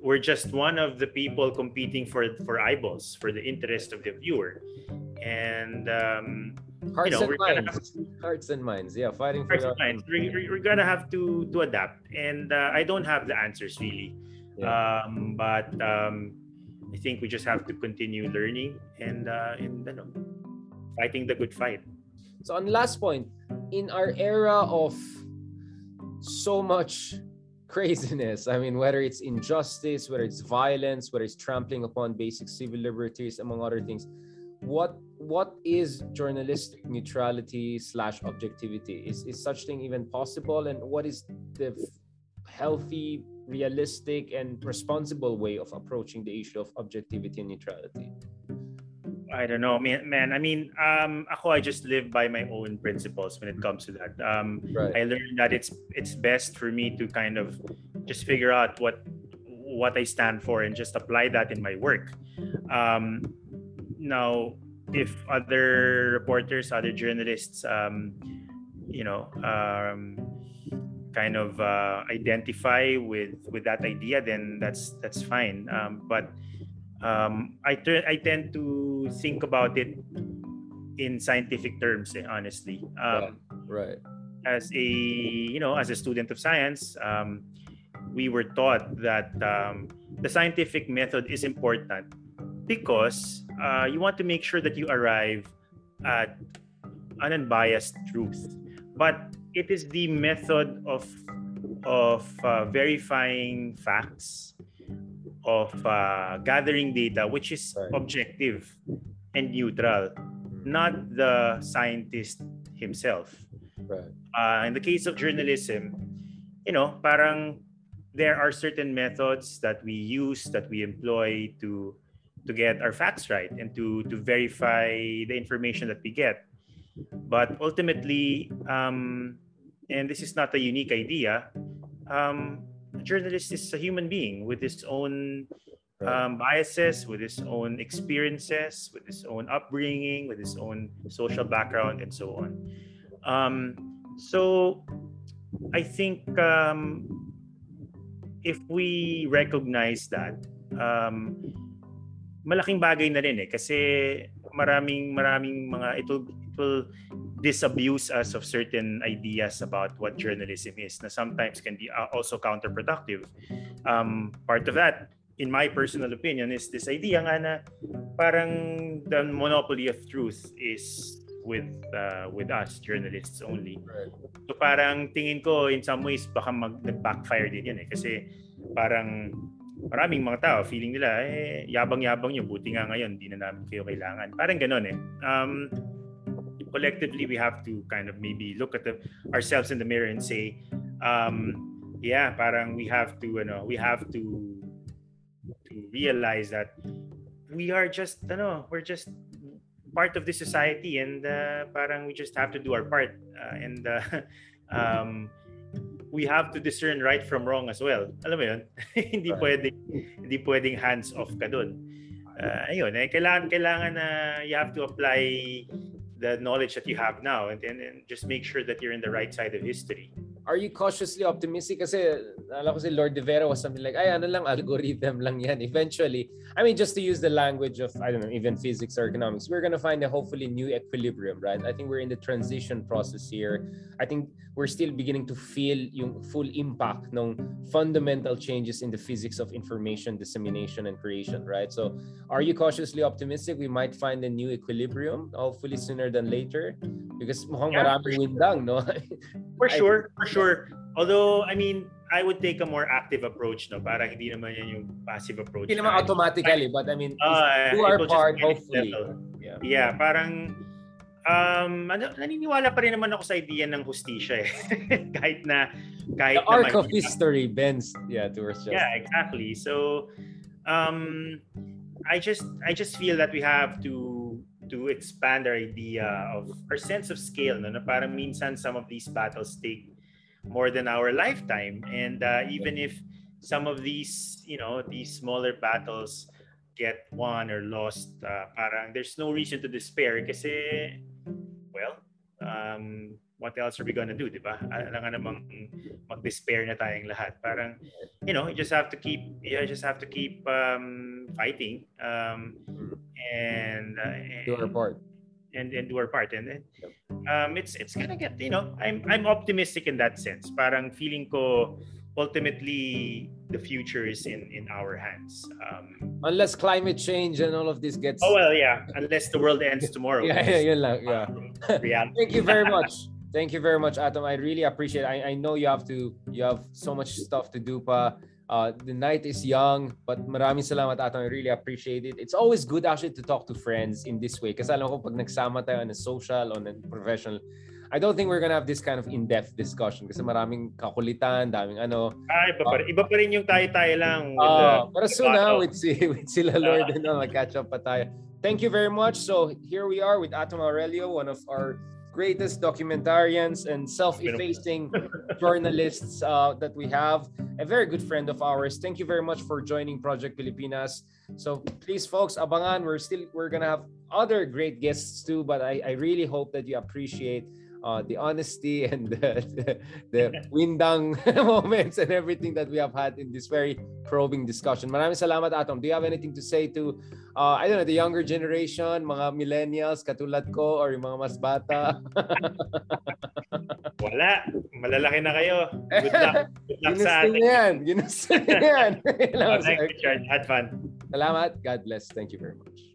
we're just one of the people competing for for eyeballs for the interest of the viewer and um, hearts you know, and minds have, hearts and minds yeah fighting hearts for and minds we're, we're gonna have to to adapt and uh, i don't have the answers really yeah. um, but um, i think we just have to continue learning and uh, and you know, fighting the good fight so on last point in our era of so much craziness. I mean, whether it's injustice, whether it's violence, whether it's trampling upon basic civil liberties, among other things. What what is journalistic neutrality slash objectivity? Is is such thing even possible? And what is the healthy, realistic, and responsible way of approaching the issue of objectivity and neutrality? I don't know, man. man I mean, um, ako, I just live by my own principles when it comes to that. Um, right. I learned that it's it's best for me to kind of just figure out what what I stand for and just apply that in my work. Um, now, if other reporters, other journalists, um, you know, um, kind of uh, identify with with that idea, then that's that's fine. Um, but um, I I tend to think about it in scientific terms, eh, honestly. Um, right. right. As a you know, as a student of science, um, we were taught that um, the scientific method is important because uh, you want to make sure that you arrive at an unbiased truth. But it is the method of of uh, verifying facts of uh, gathering data which is right. objective and neutral, not the scientist himself. Right. Uh, in the case of journalism, you know, parang there are certain methods that we use that we employ to to get our facts right and to to verify the information that we get. But ultimately, um, and this is not a unique idea, um, a journalist is a human being with his own um, biases, with his own experiences, with his own upbringing, with his own social background, and so on. Um, so I think um, if we recognize that, um, malaking bagay na rin eh kasi maraming maraming mga ito it will disabuse us of certain ideas about what journalism is na sometimes can be uh, also counterproductive. Um, part of that, in my personal opinion, is this idea nga na parang the monopoly of truth is with uh, with us journalists only. So parang tingin ko in some ways baka mag-backfire din yan eh kasi parang maraming mga tao feeling nila eh yabang-yabang niyo buti nga ngayon hindi na namin kayo kailangan. Parang ganoon eh. Um, collectively we have to kind of maybe look at the, ourselves in the mirror and say um, yeah parang we have to you know we have to to realize that we are just you know we're just part of the society and uh, parang we just have to do our part uh, and uh, um, we have to discern right from wrong as well. Alam mo 'yun? hindi pwedeng hindi pwedeng hands off ka doon. Uh, ayun, eh, kailangan kailangan na you have to apply the knowledge that you have now and, and, and just make sure that you're in the right side of history. Are you cautiously optimistic? Kasi alam ko si Lord De Vera was something like, ay ano lang, algorithm lang yan. Eventually, I mean, just to use the language of, I don't know, even physics or economics, we're gonna find a hopefully new equilibrium, right? I think we're in the transition process here. I think we're still beginning to feel yung full impact ng fundamental changes in the physics of information dissemination and creation, right? So, are you cautiously optimistic we might find a new equilibrium, hopefully sooner than later? Because mukhang Yeah, maraming windang, no? For sure, for sure. Although, I mean, I would take a more active approach, no? Para hindi naman yan yung passive approach. Hindi naman na- automatically, but I mean, it will just part, hopefully. settled. Yeah. Yeah, parang um ano, naniniwala pa rin naman ako sa idea ng hustisya eh. kahit na kahit The na arc of history bends, yeah, towards justice. Yeah, exactly. So um I just I just feel that we have to to expand our idea of our sense of scale no na parang minsan some of these battles take more than our lifetime and uh, even if some of these you know these smaller battles get won or lost uh, parang there's no reason to despair kasi well um what else are we gonna do, di ba? Alam nga namang mag-despair na tayong lahat. Parang, you know, you just have to keep, you just have to keep um, fighting um, and, uh, Do our part. And and do our part and then um it's it's gonna get you know i'm i'm optimistic in that sense parang feeling ko ultimately the future is in in our hands um Unless climate change and all of this gets... oh well yeah unless the world ends tomorrow yeah, yeah, yun lang, yeah. reality Thank you very much. Thank you very much, Atom. I really appreciate it. I, I know you have to you have so much stuff to do pa. Uh, the night is young, but maraming salamat, Atom. I really appreciate it. It's always good actually to talk to friends in this way. Kasi alam ko pag nagsama tayo on a social, on a professional, I don't think we're gonna have this kind of in-depth discussion kasi maraming kakulitan, daming ano. ah, iba, pa rin, iba pa rin yung tayo-tayo lang with Uh, the- pero soon na, battle. with, si, with sila Lord, and all, mag-catch up pa tayo. Thank you very much. So here we are with Atom Aurelio, one of our greatest documentarians and self-effacing journalists uh, that we have. A very good friend of ours. Thank you very much for joining Project Pilipinas. So please, folks, abangan. We're still we're gonna have other great guests too, but I, I really hope that you appreciate uh, the honesty and the, the, the windang moments and everything that we have had in this very probing discussion. Maraming salamat, Atom. Do you have anything to say to, uh, I don't know, the younger generation, mga millennials katulad ko or yung mga mas bata? wala malalaki na kayo good luck good luck Ginusto sa atin yan. Ginusto yan. Oh, thanks Richard had fun Salamat. God bless. Thank you very much.